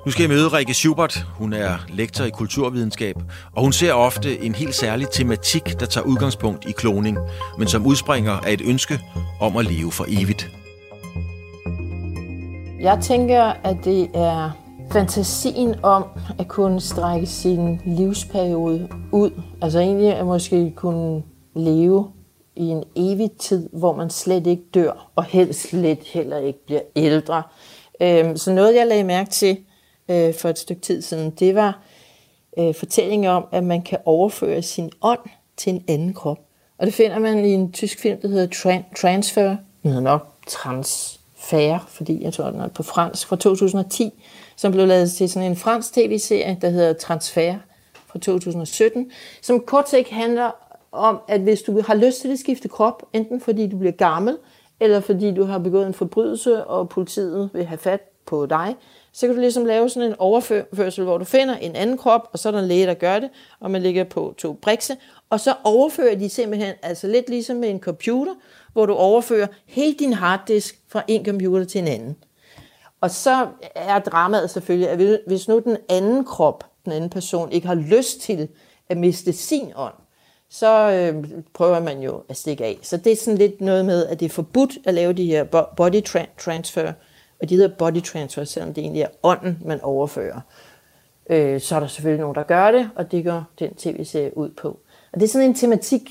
[SPEAKER 1] Nu skal jeg møde Rikke Schubert. Hun er lektor i kulturvidenskab, og hun ser ofte en helt særlig tematik, der tager udgangspunkt i kloning, men som udspringer af et ønske om at leve for evigt.
[SPEAKER 12] Jeg tænker, at det er fantasien om at kunne strække sin livsperiode ud. Altså egentlig at måske kunne leve i en evig tid, hvor man slet ikke dør, og helst slet heller ikke bliver ældre. Øhm, så noget, jeg lagde mærke til, øh, for et stykke tid siden, det var øh, fortællinger om, at man kan overføre sin ånd til en anden krop. Og det finder man i en tysk film, der hedder Tran- Transfer. Den hedder nok Transfer, fordi jeg tror, den er på fransk, fra 2010, som blev lavet til sådan en fransk tv-serie, der hedder Transfer fra 2017, som kort sagt handler om, at hvis du har lyst til at skifte krop, enten fordi du bliver gammel, eller fordi du har begået en forbrydelse, og politiet vil have fat på dig, så kan du ligesom lave sådan en overførsel, hvor du finder en anden krop, og så er der en læge, der gør det, og man ligger på to brikse, og så overfører de simpelthen, altså lidt ligesom med en computer, hvor du overfører hele din harddisk fra en computer til en anden. Og så er dramaet selvfølgelig, at hvis nu den anden krop, den anden person, ikke har lyst til at miste sin ånd, så øh, prøver man jo at stikke af. Så det er sådan lidt noget med, at det er forbudt at lave de her body transfer og de hedder body transfer, selvom det egentlig er ånden, man overfører. Øh, så er der selvfølgelig nogen, der gør det, og det går den tv-serie ud på. Og det er sådan en tematik,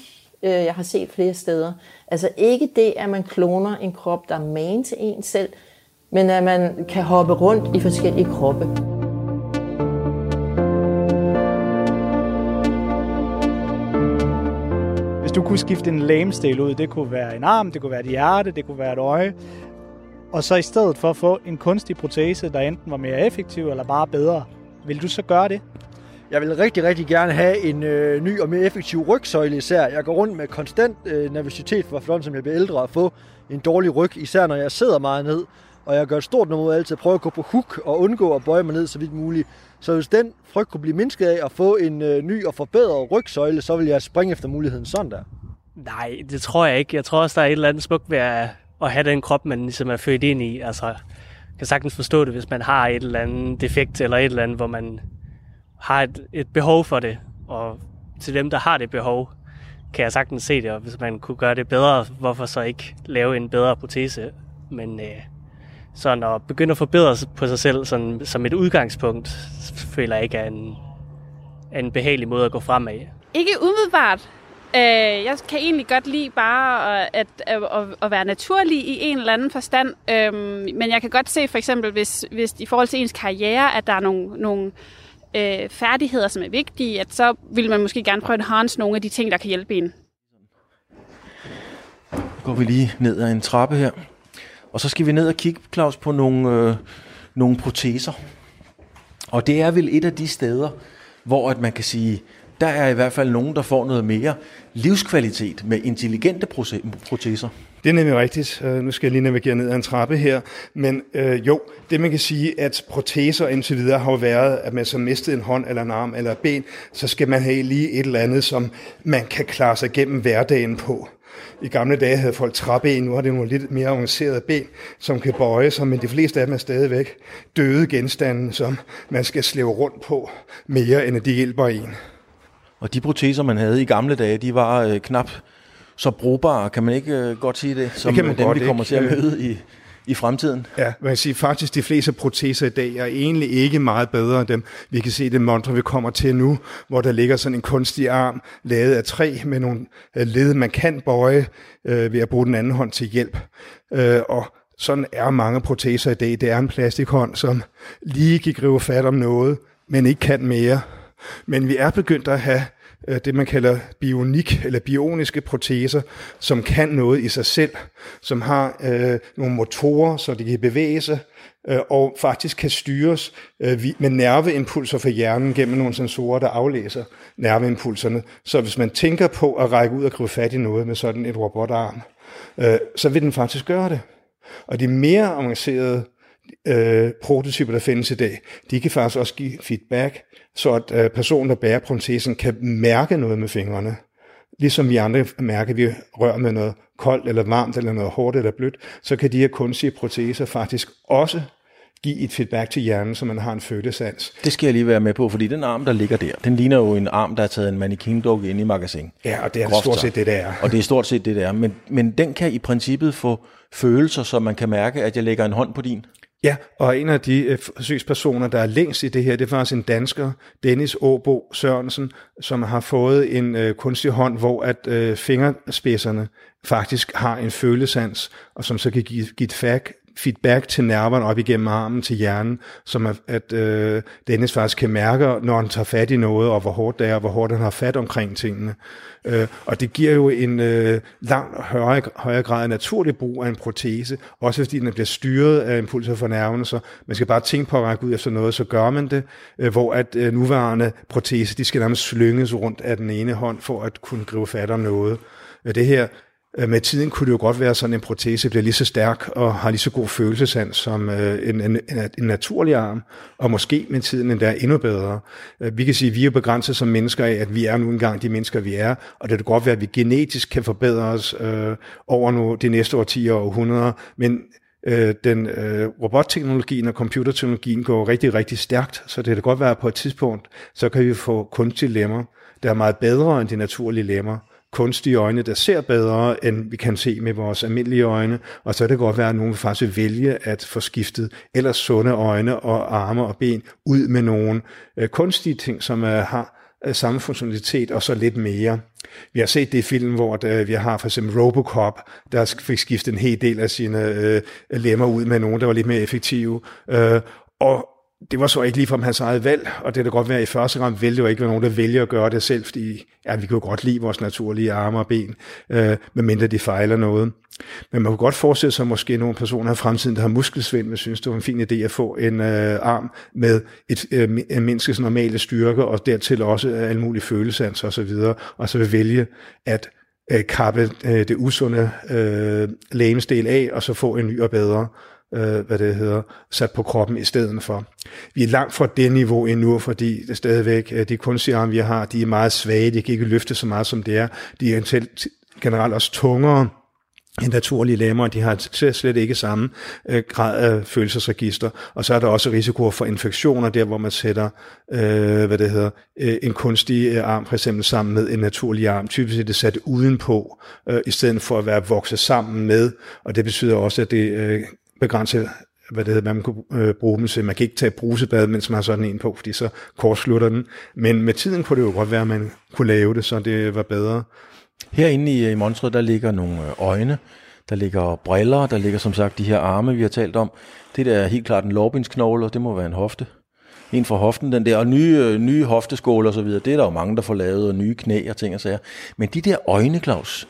[SPEAKER 12] øh, jeg har set flere steder. Altså ikke det, at man kloner en krop, der er man til en selv, men at man kan hoppe rundt i forskellige kroppe.
[SPEAKER 8] Hvis du kunne skifte en lamestil ud, det kunne være en arm, det kunne være et hjerte, det kunne være et øje, og så i stedet for at få en kunstig protese, der enten var mere effektiv eller bare bedre, vil du så gøre det?
[SPEAKER 13] Jeg vil rigtig, rigtig gerne have en øh, ny og mere effektiv rygsøjle især. Jeg går rundt med konstant øh, nervøsitet for, for som jeg bliver ældre, at få en dårlig ryg, især når jeg sidder meget ned. og jeg gør et stort nummer altid at prøve at gå på hook og undgå at bøje mig ned så vidt muligt. Så hvis den frygt kunne blive mindsket af at få en øh, ny og forbedret rygsøjle, så vil jeg springe efter muligheden sådan der.
[SPEAKER 11] Nej, det tror jeg ikke. Jeg tror også, der er et eller andet smukt ved at, at have den krop, man ligesom er født ind i. Altså, jeg kan sagtens forstå det, hvis man har et eller andet defekt eller et eller andet, hvor man har et, et behov for det. Og til dem, der har det behov, kan jeg sagtens se det, og hvis man kunne gøre det bedre, hvorfor så ikke lave en bedre protese? Men øh, sådan at begynde at forbedre sig på sig selv sådan, som et udgangspunkt, føler jeg ikke er en, er en behagelig måde at gå fremad.
[SPEAKER 10] Ikke umiddelbart. Øh, jeg kan egentlig godt lide bare at, at, at, at være naturlig i en eller anden forstand. Øh, men jeg kan godt se for eksempel, hvis, hvis i forhold til ens karriere, at der er nogle, nogle øh, færdigheder, som er vigtige, at så vil man måske gerne prøve at enhance nogle af de ting, der kan hjælpe en.
[SPEAKER 1] Nu går vi lige ned ad en trappe her. Og så skal vi ned og kigge, Claus, på nogle, øh, nogle proteser. Og det er vel et af de steder, hvor at man kan sige, der er i hvert fald nogen, der får noget mere livskvalitet med intelligente proteser.
[SPEAKER 4] Det er nemlig rigtigt. Øh, nu skal jeg lige navigere ned ad en trappe her. Men øh, jo, det man kan sige, at proteser indtil videre har jo været, at man så mistet en hånd eller en arm eller et ben, så skal man have lige et eller andet, som man kan klare sig gennem hverdagen på. I gamle dage havde folk træben, nu har det nogle lidt mere avancerede ben, som kan bøje sig, men de fleste af dem er stadigvæk døde genstande, som man skal slæve rundt på mere, end at de hjælper en.
[SPEAKER 1] Og de proteser, man havde i gamle dage, de var øh, knap så brugbare, kan man ikke øh, godt sige det, som det dem, godt, vi kommer ikke. til at møde i, i fremtiden.
[SPEAKER 4] Ja, man kan sige, faktisk de fleste proteser i dag er egentlig ikke meget bedre end dem. Vi kan se det montre, vi kommer til nu, hvor der ligger sådan en kunstig arm, lavet af træ med nogle øh, led, man kan bøje øh, ved at bruge den anden hånd til hjælp. Øh, og sådan er mange proteser i dag. Det er en plastikhånd, som lige kan gribe fat om noget, men ikke kan mere. Men vi er begyndt at have øh, det, man kalder bionik eller bioniske proteser, som kan noget i sig selv, som har øh, nogle motorer, så de kan bevæge sig, øh, og faktisk kan styres øh, med nerveimpulser fra hjernen gennem nogle sensorer, der aflæser nerveimpulserne. Så hvis man tænker på at række ud og gribe fat i noget med sådan et robotarm, øh, så vil den faktisk gøre det. Og de mere avancerede øh, prototyper, der findes i dag, de kan faktisk også give feedback, så at øh, personen, der bærer protesen, kan mærke noget med fingrene. Ligesom vi andre mærker, at vi rører med noget koldt eller varmt eller noget hårdt eller blødt, så kan de her kunstige proteser faktisk også give et feedback til hjernen, så man har en følesans.
[SPEAKER 1] Det skal jeg lige være med på, fordi den arm, der ligger der, den ligner jo en arm, der er taget en mannequin ind i magasin.
[SPEAKER 4] Ja, og det er Groft stort set det, det er.
[SPEAKER 1] Og det er stort set det, det er. Men, men den kan i princippet få følelser, så man kan mærke, at jeg lægger en hånd på din.
[SPEAKER 4] Ja, og en af de øh, forsøgspersoner, der er længst i det her, det er faktisk en dansker, Dennis Åbo Sørensen, som har fået en øh, kunstig hånd, hvor at øh, fingerspidserne faktisk har en følesans, og som så kan give, give et fag, feedback til nerverne op igennem armen til hjernen, som at, at øh, Dennis faktisk kan mærke, når han tager fat i noget, og hvor hårdt det er, og hvor hårdt han har fat omkring tingene. Øh, og det giver jo en øh, langt højere, højere grad af naturlig brug af en protese, også fordi den bliver styret af impulser fra nerverne, så man skal bare tænke på at række ud efter noget, så gør man det, øh, hvor at øh, nuværende protese, de skal nærmest slynges rundt af den ene hånd, for at kunne gribe fat om noget. Øh, det her Øh, med tiden kunne det jo godt være sådan, en protese bliver lige så stærk og har lige så god følelsesand som øh, en, en, en naturlig arm, og måske med tiden endda endnu bedre. Øh, vi kan sige, at vi er begrænset som mennesker af, at vi er nu engang de mennesker, vi er, og det kan godt være, at vi genetisk kan forbedre os øh, over nu, de næste årtier og århundreder, men øh, den øh, robotteknologien og computerteknologien går rigtig, rigtig stærkt, så det kan godt være, at på et tidspunkt, så kan vi få kunstige lemmer, der er meget bedre end de naturlige lemmer, kunstige øjne, der ser bedre, end vi kan se med vores almindelige øjne, og så kan det godt være, at nogen vil faktisk vælge at få skiftet ellers sunde øjne og arme og ben ud med nogle øh, kunstige ting, som øh, har øh, samme funktionalitet og så lidt mere. Vi har set det i film, hvor der, vi har for eksempel Robocop, der fik skiftet en hel del af sine øh, lemmer ud med nogen, der var lidt mere effektive. Øh, og det var så ikke lige fra hans eget valg, og det kan godt være, at i første gang vil det jo ikke være nogen, der vælger at gøre det selv, fordi ja, vi kan jo godt lide vores naturlige arme og ben, øh, medmindre de fejler noget. Men man kunne godt forestille sig måske nogle personer i fremtiden, der har muskelsvind, men synes, det var en fin idé at få en øh, arm med et, øh, en menneskes normale styrke, og dertil også øh, alle mulige følelser og så videre, og så vil vælge at øh, kappe øh, det usunde øh, lægemsdel af, og så få en ny og bedre øh, hvad det hedder, sat på kroppen i stedet for. Vi er langt fra det niveau endnu, fordi det stadigvæk, øh, de kunstige vi har, de er meget svage, de kan ikke løfte så meget, som det er. De er generelt også tungere, end naturlige lemmer, de har slet ikke samme øh, grad af følelsesregister. Og så er der også risiko for infektioner, der hvor man sætter øh, hvad det hedder, øh, en kunstig øh, arm for eksempel sammen med en naturlig arm. Typisk er det sat udenpå, øh, i stedet for at være vokset sammen med. Og det betyder også, at det øh, begrænse hvad det hedder, man kunne øh, bruge dem til. Man kan ikke tage brusebad, mens man har sådan en på, fordi så kortslutter den. Men med tiden kunne det jo godt være, at man kunne lave det, så det var bedre.
[SPEAKER 1] Herinde i, i Montre, der ligger nogle øh, øjne, der ligger briller, der ligger som sagt de her arme, vi har talt om. Det der er helt klart en lårbindsknogle, og det må være en hofte. En fra hoften, den der, og nye, øh, nye hofteskåler og så videre, det er der jo mange, der får lavet, og nye knæ og ting og sager. Men de der øjne, Claus,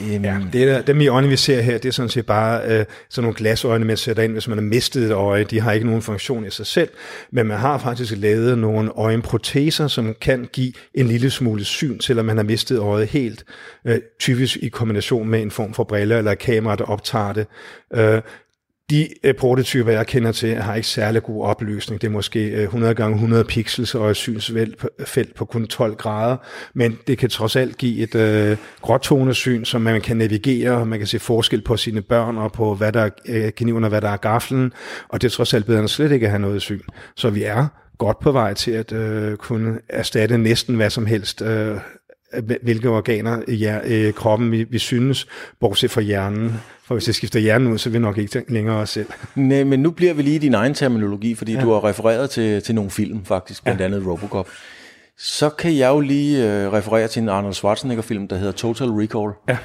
[SPEAKER 4] Um, ja, øhm, det er, dem i øjnene, vi ser her, det er sådan set bare øh, sådan nogle glasøjne, man sætter ind, hvis man har mistet et øje. De har ikke nogen funktion i sig selv, men man har faktisk lavet nogle øjenproteser, som kan give en lille smule syn, selvom man har mistet øjet helt. Øh, typisk i kombination med en form for briller eller kamera, der optager det. Øh, de øh, prototyper, jeg kender til, har ikke særlig god opløsning. Det er måske øh, 100 gange 100 pixels og et synsfelt på kun 12 grader, men det kan trods alt give et øh, gråtonesyn, som man kan navigere, man kan se forskel på sine børn og på, hvad der er øh, kniven og hvad der er gaflen, og det er trods alt bedre end slet ikke at have noget syn. Så vi er godt på vej til at øh, kunne erstatte næsten hvad som helst øh, hvilke organer i øh, kroppen vi, vi synes, bortset fra hjernen. For hvis jeg skifter hjernen ud, så vil vi nok ikke længere os selv.
[SPEAKER 1] Nej, men nu bliver vi lige i din egen terminologi, fordi ja. du har refereret til, til nogle film faktisk, blandt ja. andet Robocop. Så kan jeg jo lige øh, referere til en Arnold Schwarzenegger-film, der hedder Total Recall.
[SPEAKER 4] Ja.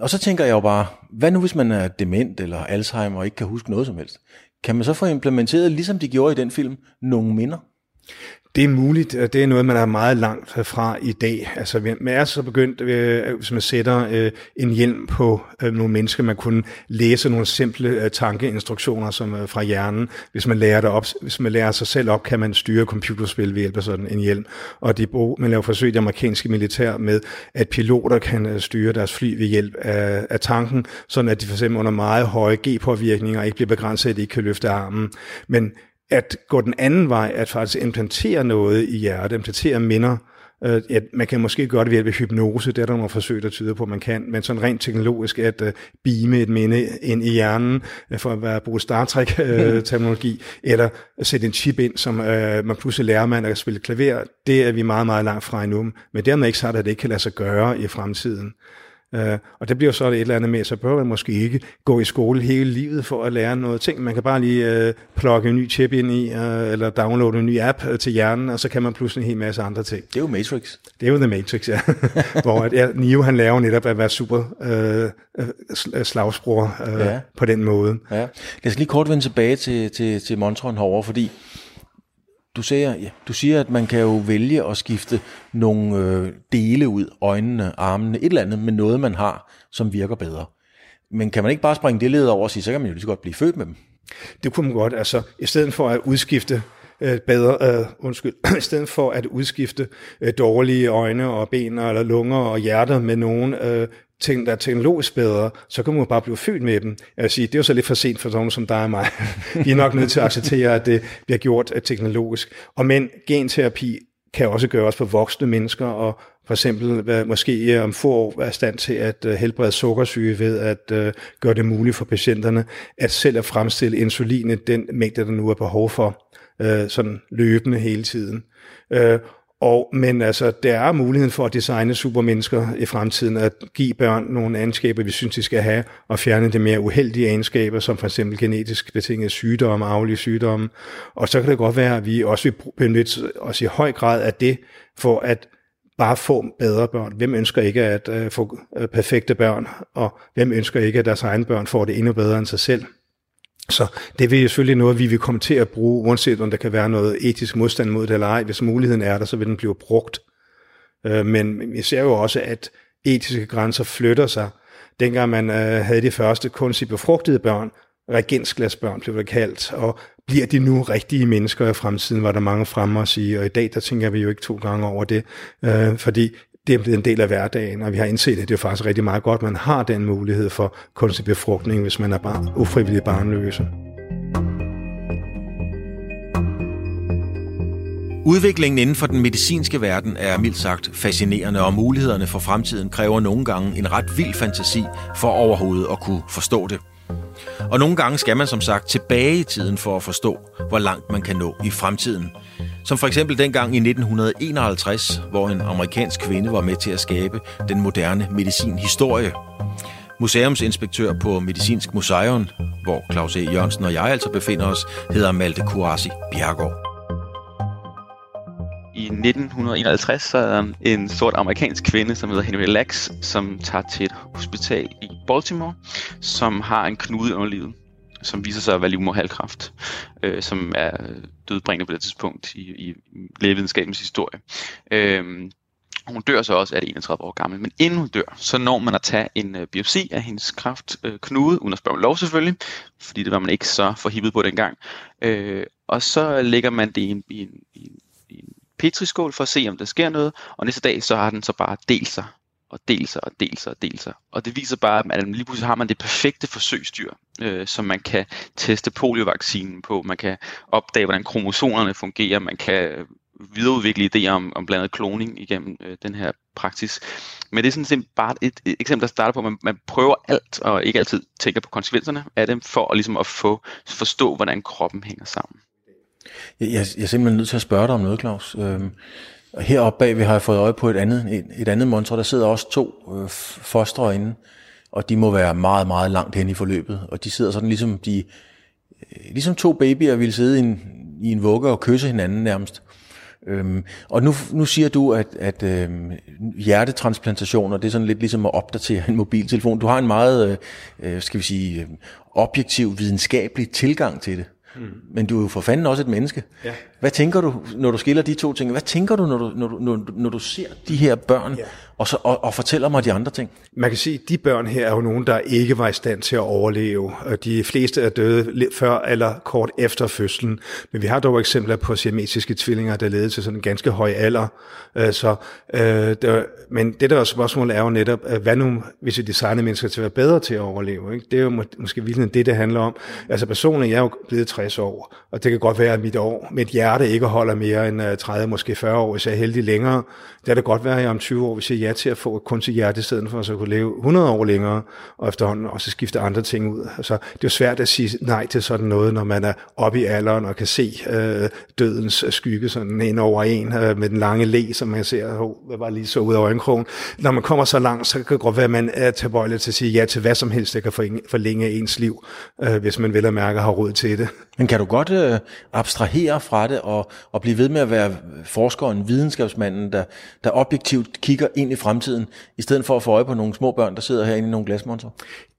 [SPEAKER 1] Og så tænker jeg jo bare, hvad nu hvis man er dement eller Alzheimer og ikke kan huske noget som helst? Kan man så få implementeret, ligesom de gjorde i den film, nogle minder?
[SPEAKER 4] Det er muligt, det er noget, man er meget langt fra i dag. Altså, man er så begyndt, øh, hvis man sætter øh, en hjelm på øh, nogle mennesker, man kunne læse nogle simple øh, tankeinstruktioner som øh, fra hjernen. Hvis man lærer det op, hvis man lærer sig selv op, kan man styre computerspil ved hjælp af sådan en hjelm. Og de, man laver forsøg i det amerikanske militær med, at piloter kan øh, styre deres fly ved hjælp af, af tanken, sådan at de for eksempel under meget høje G-påvirkninger ikke bliver begrænset, at de ikke kan løfte armen. Men at gå den anden vej, at faktisk implantere noget i hjertet, implantere minder, øh, ja, man kan måske gøre det ved hjælp af hypnose, det er der nogle forsøg, der tyder på, at man kan, men sådan rent teknologisk at uh, beame et minde ind i hjernen, uh, for at være bruge Star Trek-terminologi, uh, eller sætte en chip ind, som uh, man pludselig lærer man at spille klaver, det er vi meget, meget langt fra endnu. Men dermed ikke sagt, at det ikke kan lade sig gøre i fremtiden. Uh, og det bliver så et eller andet med, så bør man måske ikke gå i skole hele livet for at lære noget ting. Man kan bare lige uh, plukke en ny chip ind i, uh, eller downloade en ny app uh, til hjernen, og så kan man pludselig en hel masse andre ting.
[SPEAKER 1] Det er jo Matrix.
[SPEAKER 4] Det er jo The Matrix, ja. Hvor at, ja, Neo han laver netop at være super uh, slagsbror uh, ja. på den måde.
[SPEAKER 1] Ja. Lad os lige kort vende tilbage til, til, til Montron herovre, fordi du siger, ja, du siger, at man kan jo vælge at skifte nogle øh, dele ud, øjnene, armene, et eller andet med noget, man har, som virker bedre. Men kan man ikke bare springe det led over og sige, så kan man jo lige så godt blive født med dem?
[SPEAKER 4] Det kunne man godt. Altså, i stedet for at udskifte øh, bedre, øh, undskyld, i stedet for at udskifte øh, dårlige øjne og ben eller lunger og hjerter med nogen øh, ting, der er teknologisk bedre, så kan man bare blive født med dem. Jeg vil sige, det er jo så lidt for sent for nogen som dig og mig. Vi er nok nødt til at acceptere, at det bliver gjort teknologisk. Og men genterapi kan også gøres på voksne mennesker, og for eksempel måske øh, om få år være stand til at øh, helbrede sukkersyge ved at øh, gøre det muligt for patienterne at selv at fremstille insulinet, den mængde, der nu er behov for, sådan løbende hele tiden. Og, men altså, der er muligheden for at designe supermennesker i fremtiden, at give børn nogle egenskaber, vi synes, de skal have, og fjerne de mere uheldige egenskaber, som for eksempel genetisk betingede sygdomme, arvelige sygdomme. Og så kan det godt være, at vi også vil benytte os i høj grad af det, for at bare få bedre børn. Hvem ønsker ikke at øh, få øh, perfekte børn, og hvem ønsker ikke, at deres egne børn får det endnu bedre end sig selv? Så det vil selvfølgelig noget, vi vil komme til at bruge, uanset om der kan være noget etisk modstand mod det eller ej. Hvis muligheden er der, så vil den blive brugt. Øh, men vi ser jo også, at etiske grænser flytter sig. Dengang man øh, havde de første kunstigt befrugtede børn, regensglasbørn blev det kaldt, og bliver de nu rigtige mennesker i fremtiden, var der mange fremme at sige, og i dag der tænker vi jo ikke to gange over det, øh, fordi det er blevet en del af hverdagen, og vi har indset, at det er faktisk rigtig meget godt, at man har den mulighed for kunstig befrugtning, hvis man er bare ufrivillig barnløse.
[SPEAKER 1] Udviklingen inden for den medicinske verden er mildt sagt fascinerende, og mulighederne for fremtiden kræver nogle gange en ret vild fantasi for overhovedet at kunne forstå det. Og nogle gange skal man som sagt tilbage i tiden for at forstå, hvor langt man kan nå i fremtiden. Som for eksempel dengang i 1951, hvor en amerikansk kvinde var med til at skabe den moderne medicinhistorie. Museumsinspektør på Medicinsk Museum, hvor Claus E. Jørgensen og jeg altså befinder os, hedder Malte Kurasi Bjergård.
[SPEAKER 14] I 1951 så er der en sort amerikansk kvinde, som hedder Henry Lax, som tager til et hospital i Baltimore, som har en knude under livet, som viser sig at være livmorhalkræft, øh, som er dødbringende på det tidspunkt i, i lægevidenskabens historie. Øh, hun dør så også, at 31 år gammel. Men inden hun dør, så når man at tage en øh, biopsi af hendes kraftknude, øh, uden at spørge om lov selvfølgelig, fordi det var man ikke så forhippet på dengang. Øh, og så lægger man det i en, i en, i en, i en petriskål for at se, om der sker noget, og næste dag, så har den så bare delt sig og delt sig og delt sig og delt sig. Og det viser bare, at lige pludselig har man det perfekte forsøgsdyr, øh, som man kan teste poliovaccinen på. Man kan opdage, hvordan kromosomerne fungerer. Man kan videreudvikle idéer om, om blandt andet kloning igennem øh, den her praksis. Men det er sådan set bare et, et eksempel, der starter på, at man, man prøver alt, og ikke altid tænker på konsekvenserne af det, for at, ligesom at få, forstå, hvordan kroppen hænger sammen.
[SPEAKER 1] Jeg, jeg, jeg er simpelthen nødt til at spørge dig om noget, Claus. Øhm, heroppe bag vi har jeg fået øje på et andet, et, et andet monster. Der sidder også to øh, fostre inde, og de må være meget, meget langt hen i forløbet. Og de sidder sådan ligesom, de, øh, ligesom to babyer ville sidde i en, i en vugge og kysse hinanden nærmest. Øhm, og nu, nu siger du, at, at øhm, hjertetransplantationer, det er sådan lidt ligesom at opdatere en mobiltelefon. Du har en meget, øh, øh skal vi sige, øh, objektiv, videnskabelig tilgang til det. Mm. Men du er jo for fanden også et menneske. Ja. Hvad tænker du, når du skiller de to ting? Hvad tænker du, når du, når du, når, når du ser de her børn, ja og, så, og, og fortæller mig de andre ting?
[SPEAKER 4] Man kan sige, at de børn her er jo nogen, der ikke var i stand til at overleve. Øh, de fleste er døde før eller kort efter fødslen. Men vi har dog eksempler på siamesiske tvillinger, der levede til sådan en ganske høj alder. Øh, så, øh, der, men det der spørgsmål er jo netop, øh, hvad nu, hvis vi designer mennesker til at være bedre til at overleve? Ikke? Det er jo må, måske virkelig det, det handler om. Altså personligt, jeg er jo blevet 60 år, og det kan godt være, at mit år, mit hjerte ikke holder mere end 30, måske 40 år, hvis jeg er heldig længere. Det er godt være, at jeg om 20 år vil sige ja til at få et til hjerte, i stedet for at så kunne leve 100 år længere, og efterhånden også skifte andre ting ud. Altså, det er jo svært at sige nej til sådan noget, når man er oppe i alderen og kan se øh, dødens skygge sådan en over en, øh, med den lange læ, som man ser, oh, hvad var lige så ud af øjenkrogen. Når man kommer så langt, så kan det godt være, at man er tilbøjelig til at sige ja til hvad som helst, der kan forlænge ens liv, øh, hvis man vil at mærke har råd til det.
[SPEAKER 1] Men kan du godt øh, abstrahere fra det og, og blive ved med at være forskeren, videnskabsmanden, der, der objektivt kigger ind i fremtiden, i stedet for at få øje på nogle små børn, der sidder herinde i nogle glasmonter?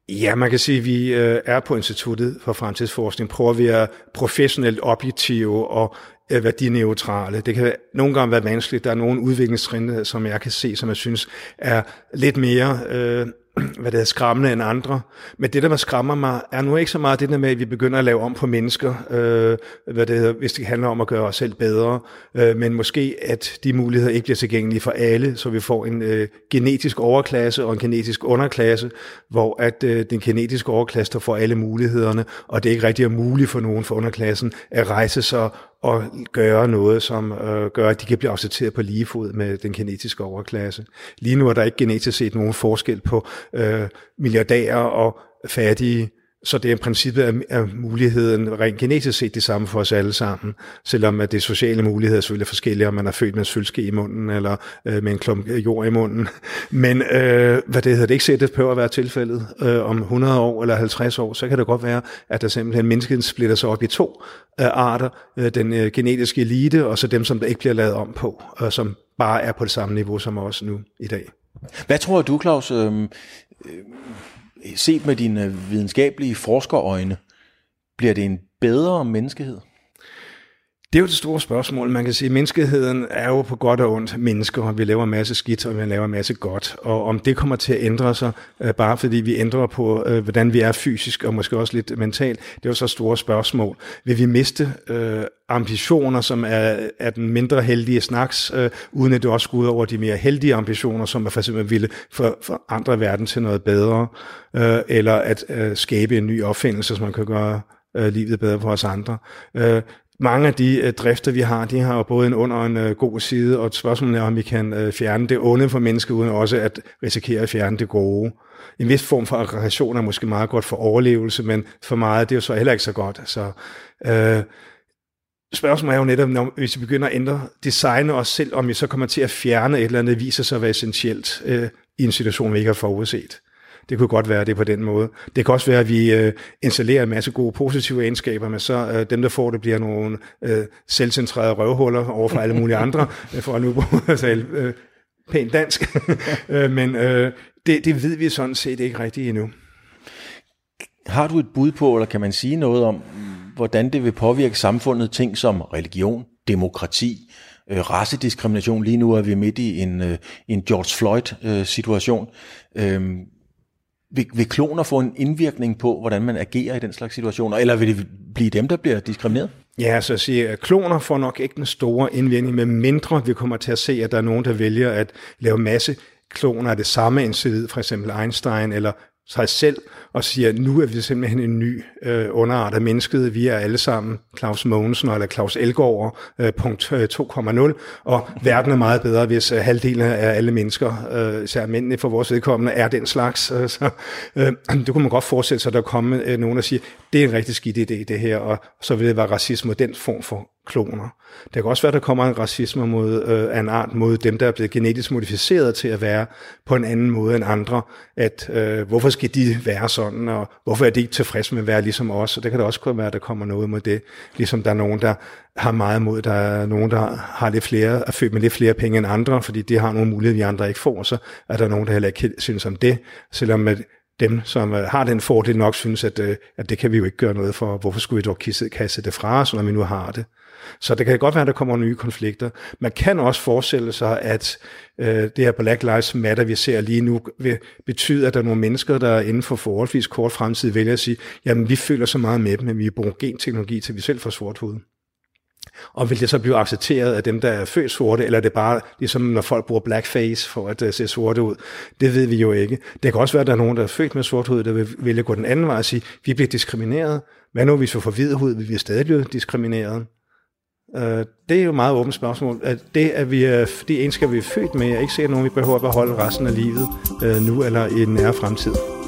[SPEAKER 4] Ja, man kan sige, at vi øh, er på Instituttet for Fremtidsforskning, prøver vi at professionelt objektive og øh, værdineutrale. Det kan nogle gange være vanskeligt. Der er nogle udviklingstrin, øh, som jeg kan se, som jeg synes er lidt mere øh, hvad det er, skræmmende end andre. Men det, der skræmmer mig, er nu ikke så meget det der med, at vi begynder at lave om på mennesker, øh, hvad det hedder, hvis det handler om at gøre os selv bedre, øh, men måske, at de muligheder ikke bliver tilgængelige for alle, så vi får en øh, genetisk overklasse og en genetisk underklasse, hvor at øh, den genetiske overklasse der får alle mulighederne, og det ikke rigtig er muligt for nogen for underklassen at rejse sig og gøre noget, som øh, gør, at de kan blive accepteret på lige fod med den genetiske overklasse. Lige nu er der ikke genetisk set nogen forskel på øh, milliardærer og fattige så det er i princippet er, er muligheden rent genetisk set det samme for os alle sammen, selvom at det sociale muligheder selvfølgelig er forskellige, om man er født med en sølske i munden eller øh, med en klump jord i munden. Men øh, hvad det hedder, det ikke set, det behøver at være tilfældet. Øh, om 100 år eller 50 år, så kan det godt være, at der simpelthen mennesket splitter sig op i to øh, arter. Øh, den øh, genetiske elite, og så dem, som der ikke bliver lavet om på, øh, som bare er på det samme niveau som os nu i dag.
[SPEAKER 1] Hvad tror du, Claus? Øh, øh set med dine øh, videnskabelige forskerøjne, bliver det en bedre menneskehed?
[SPEAKER 4] Det er jo det store spørgsmål. Man kan sige, at menneskeheden er jo på godt og ondt mennesker, og vi laver en masse skidt, og vi laver en masse godt. Og om det kommer til at ændre sig, øh, bare fordi vi ændrer på, øh, hvordan vi er fysisk, og måske også lidt mentalt, det er jo så store spørgsmål. Vil vi miste øh, ambitioner, som er, er den mindre heldige snaks, øh, uden at det også går ud over de mere heldige ambitioner, som er for eksempel ville for, for andre verden til noget bedre, øh, eller at øh, skabe en ny opfindelse, som man kan gøre øh, livet bedre for os andre. Øh, mange af de øh, drifter, vi har, de har jo både en ond og en øh, god side, og et spørgsmål er, om vi kan øh, fjerne det onde for mennesket, uden også at risikere at fjerne det gode. En vis form for aggression er måske meget godt for overlevelse, men for meget det er jo så heller ikke så godt. Så, øh, spørgsmålet er jo netop, når, hvis vi begynder at ændre designet os selv, om vi så kommer til at fjerne et eller andet, viser sig at være essentielt øh, i en situation, vi ikke har forudset. Det kunne godt være det på den måde. Det kan også være, at vi øh, installerer en masse gode positive egenskaber, men så øh, dem, der får det, bliver nogle øh, selvcentrerede røvhuller over for alle mulige andre, øh, for at nu bruge altså, øh, pænt dansk. men øh, det, det ved vi sådan set ikke rigtigt endnu.
[SPEAKER 1] Har du et bud på, eller kan man sige noget om, hvordan det vil påvirke samfundet, ting som religion, demokrati, øh, racediskrimination. Lige nu er vi midt i en, øh, en George Floyd-situation. Øh, vil, vil kloner få en indvirkning på, hvordan man agerer i den slags situationer, eller vil det blive dem, der bliver diskrimineret?
[SPEAKER 4] Ja, så at sige, at kloner får nok ikke den store indvirkning, med mindre vi kommer til at se, at der er nogen, der vælger at lave masse kloner af det samme individ, for eksempel Einstein eller sig selv og siger, nu er vi simpelthen en ny øh, underart af mennesket. Vi er alle sammen Claus Mogensen eller Claus Elgaard øh, punkt øh, 2,0, og verden er meget bedre, hvis øh, halvdelen af alle mennesker, øh, især mændene for vores vedkommende, er den slags. Øh, så, øh, det kunne man godt forestille sig, at der kommer øh, nogen, og siger, det er en rigtig skidt idé det her, og så vil det være racisme og den form for kloner. Det kan også være, at der kommer en racisme mod, øh, af en art mod dem, der er blevet genetisk modificeret til at være på en anden måde end andre. At øh, hvorfor skal de være sådan, og hvorfor er de ikke tilfredse med at være ligesom os? Og det kan da også være, at der kommer noget mod det. Ligesom der er nogen, der har meget mod, der er nogen, der har lidt flere, er født med lidt flere penge end andre, fordi de har nogle muligheder, vi andre ikke får, så er der nogen, der heller ikke synes om det, selvom at dem, som øh, har den fordel, nok synes, at, øh, at det kan vi jo ikke gøre noget for. Hvorfor skulle vi dog kaste det fra os, når vi nu har det? Så det kan godt være, at der kommer nye konflikter. Man kan også forestille sig, at øh, det her Black Lives Matter, vi ser lige nu, vil betyde, at der er nogle mennesker, der inden for forholdsvis kort fremtid vælger at sige, jamen vi føler så meget med dem, at vi bruger genteknologi til, vi selv får sort hud. Og vil det så blive accepteret af dem, der er født sorte, eller er det bare ligesom når folk bruger blackface for at uh, se sorte ud? Det ved vi jo ikke. Det kan også være, at der er nogen, der er født med sort hud, der vil vælge gå den anden vej og sige, vi bliver diskrimineret. Hvad nu, hvis vi får hvid hud, vil vi stadig blive diskrimineret? Øh, det er jo et meget åbent spørgsmål. At det, at vi er, de egenskaber, vi er født med, er ikke sikkert nogen, vi behøver at beholde resten af livet, øh, nu eller i den nære fremtid.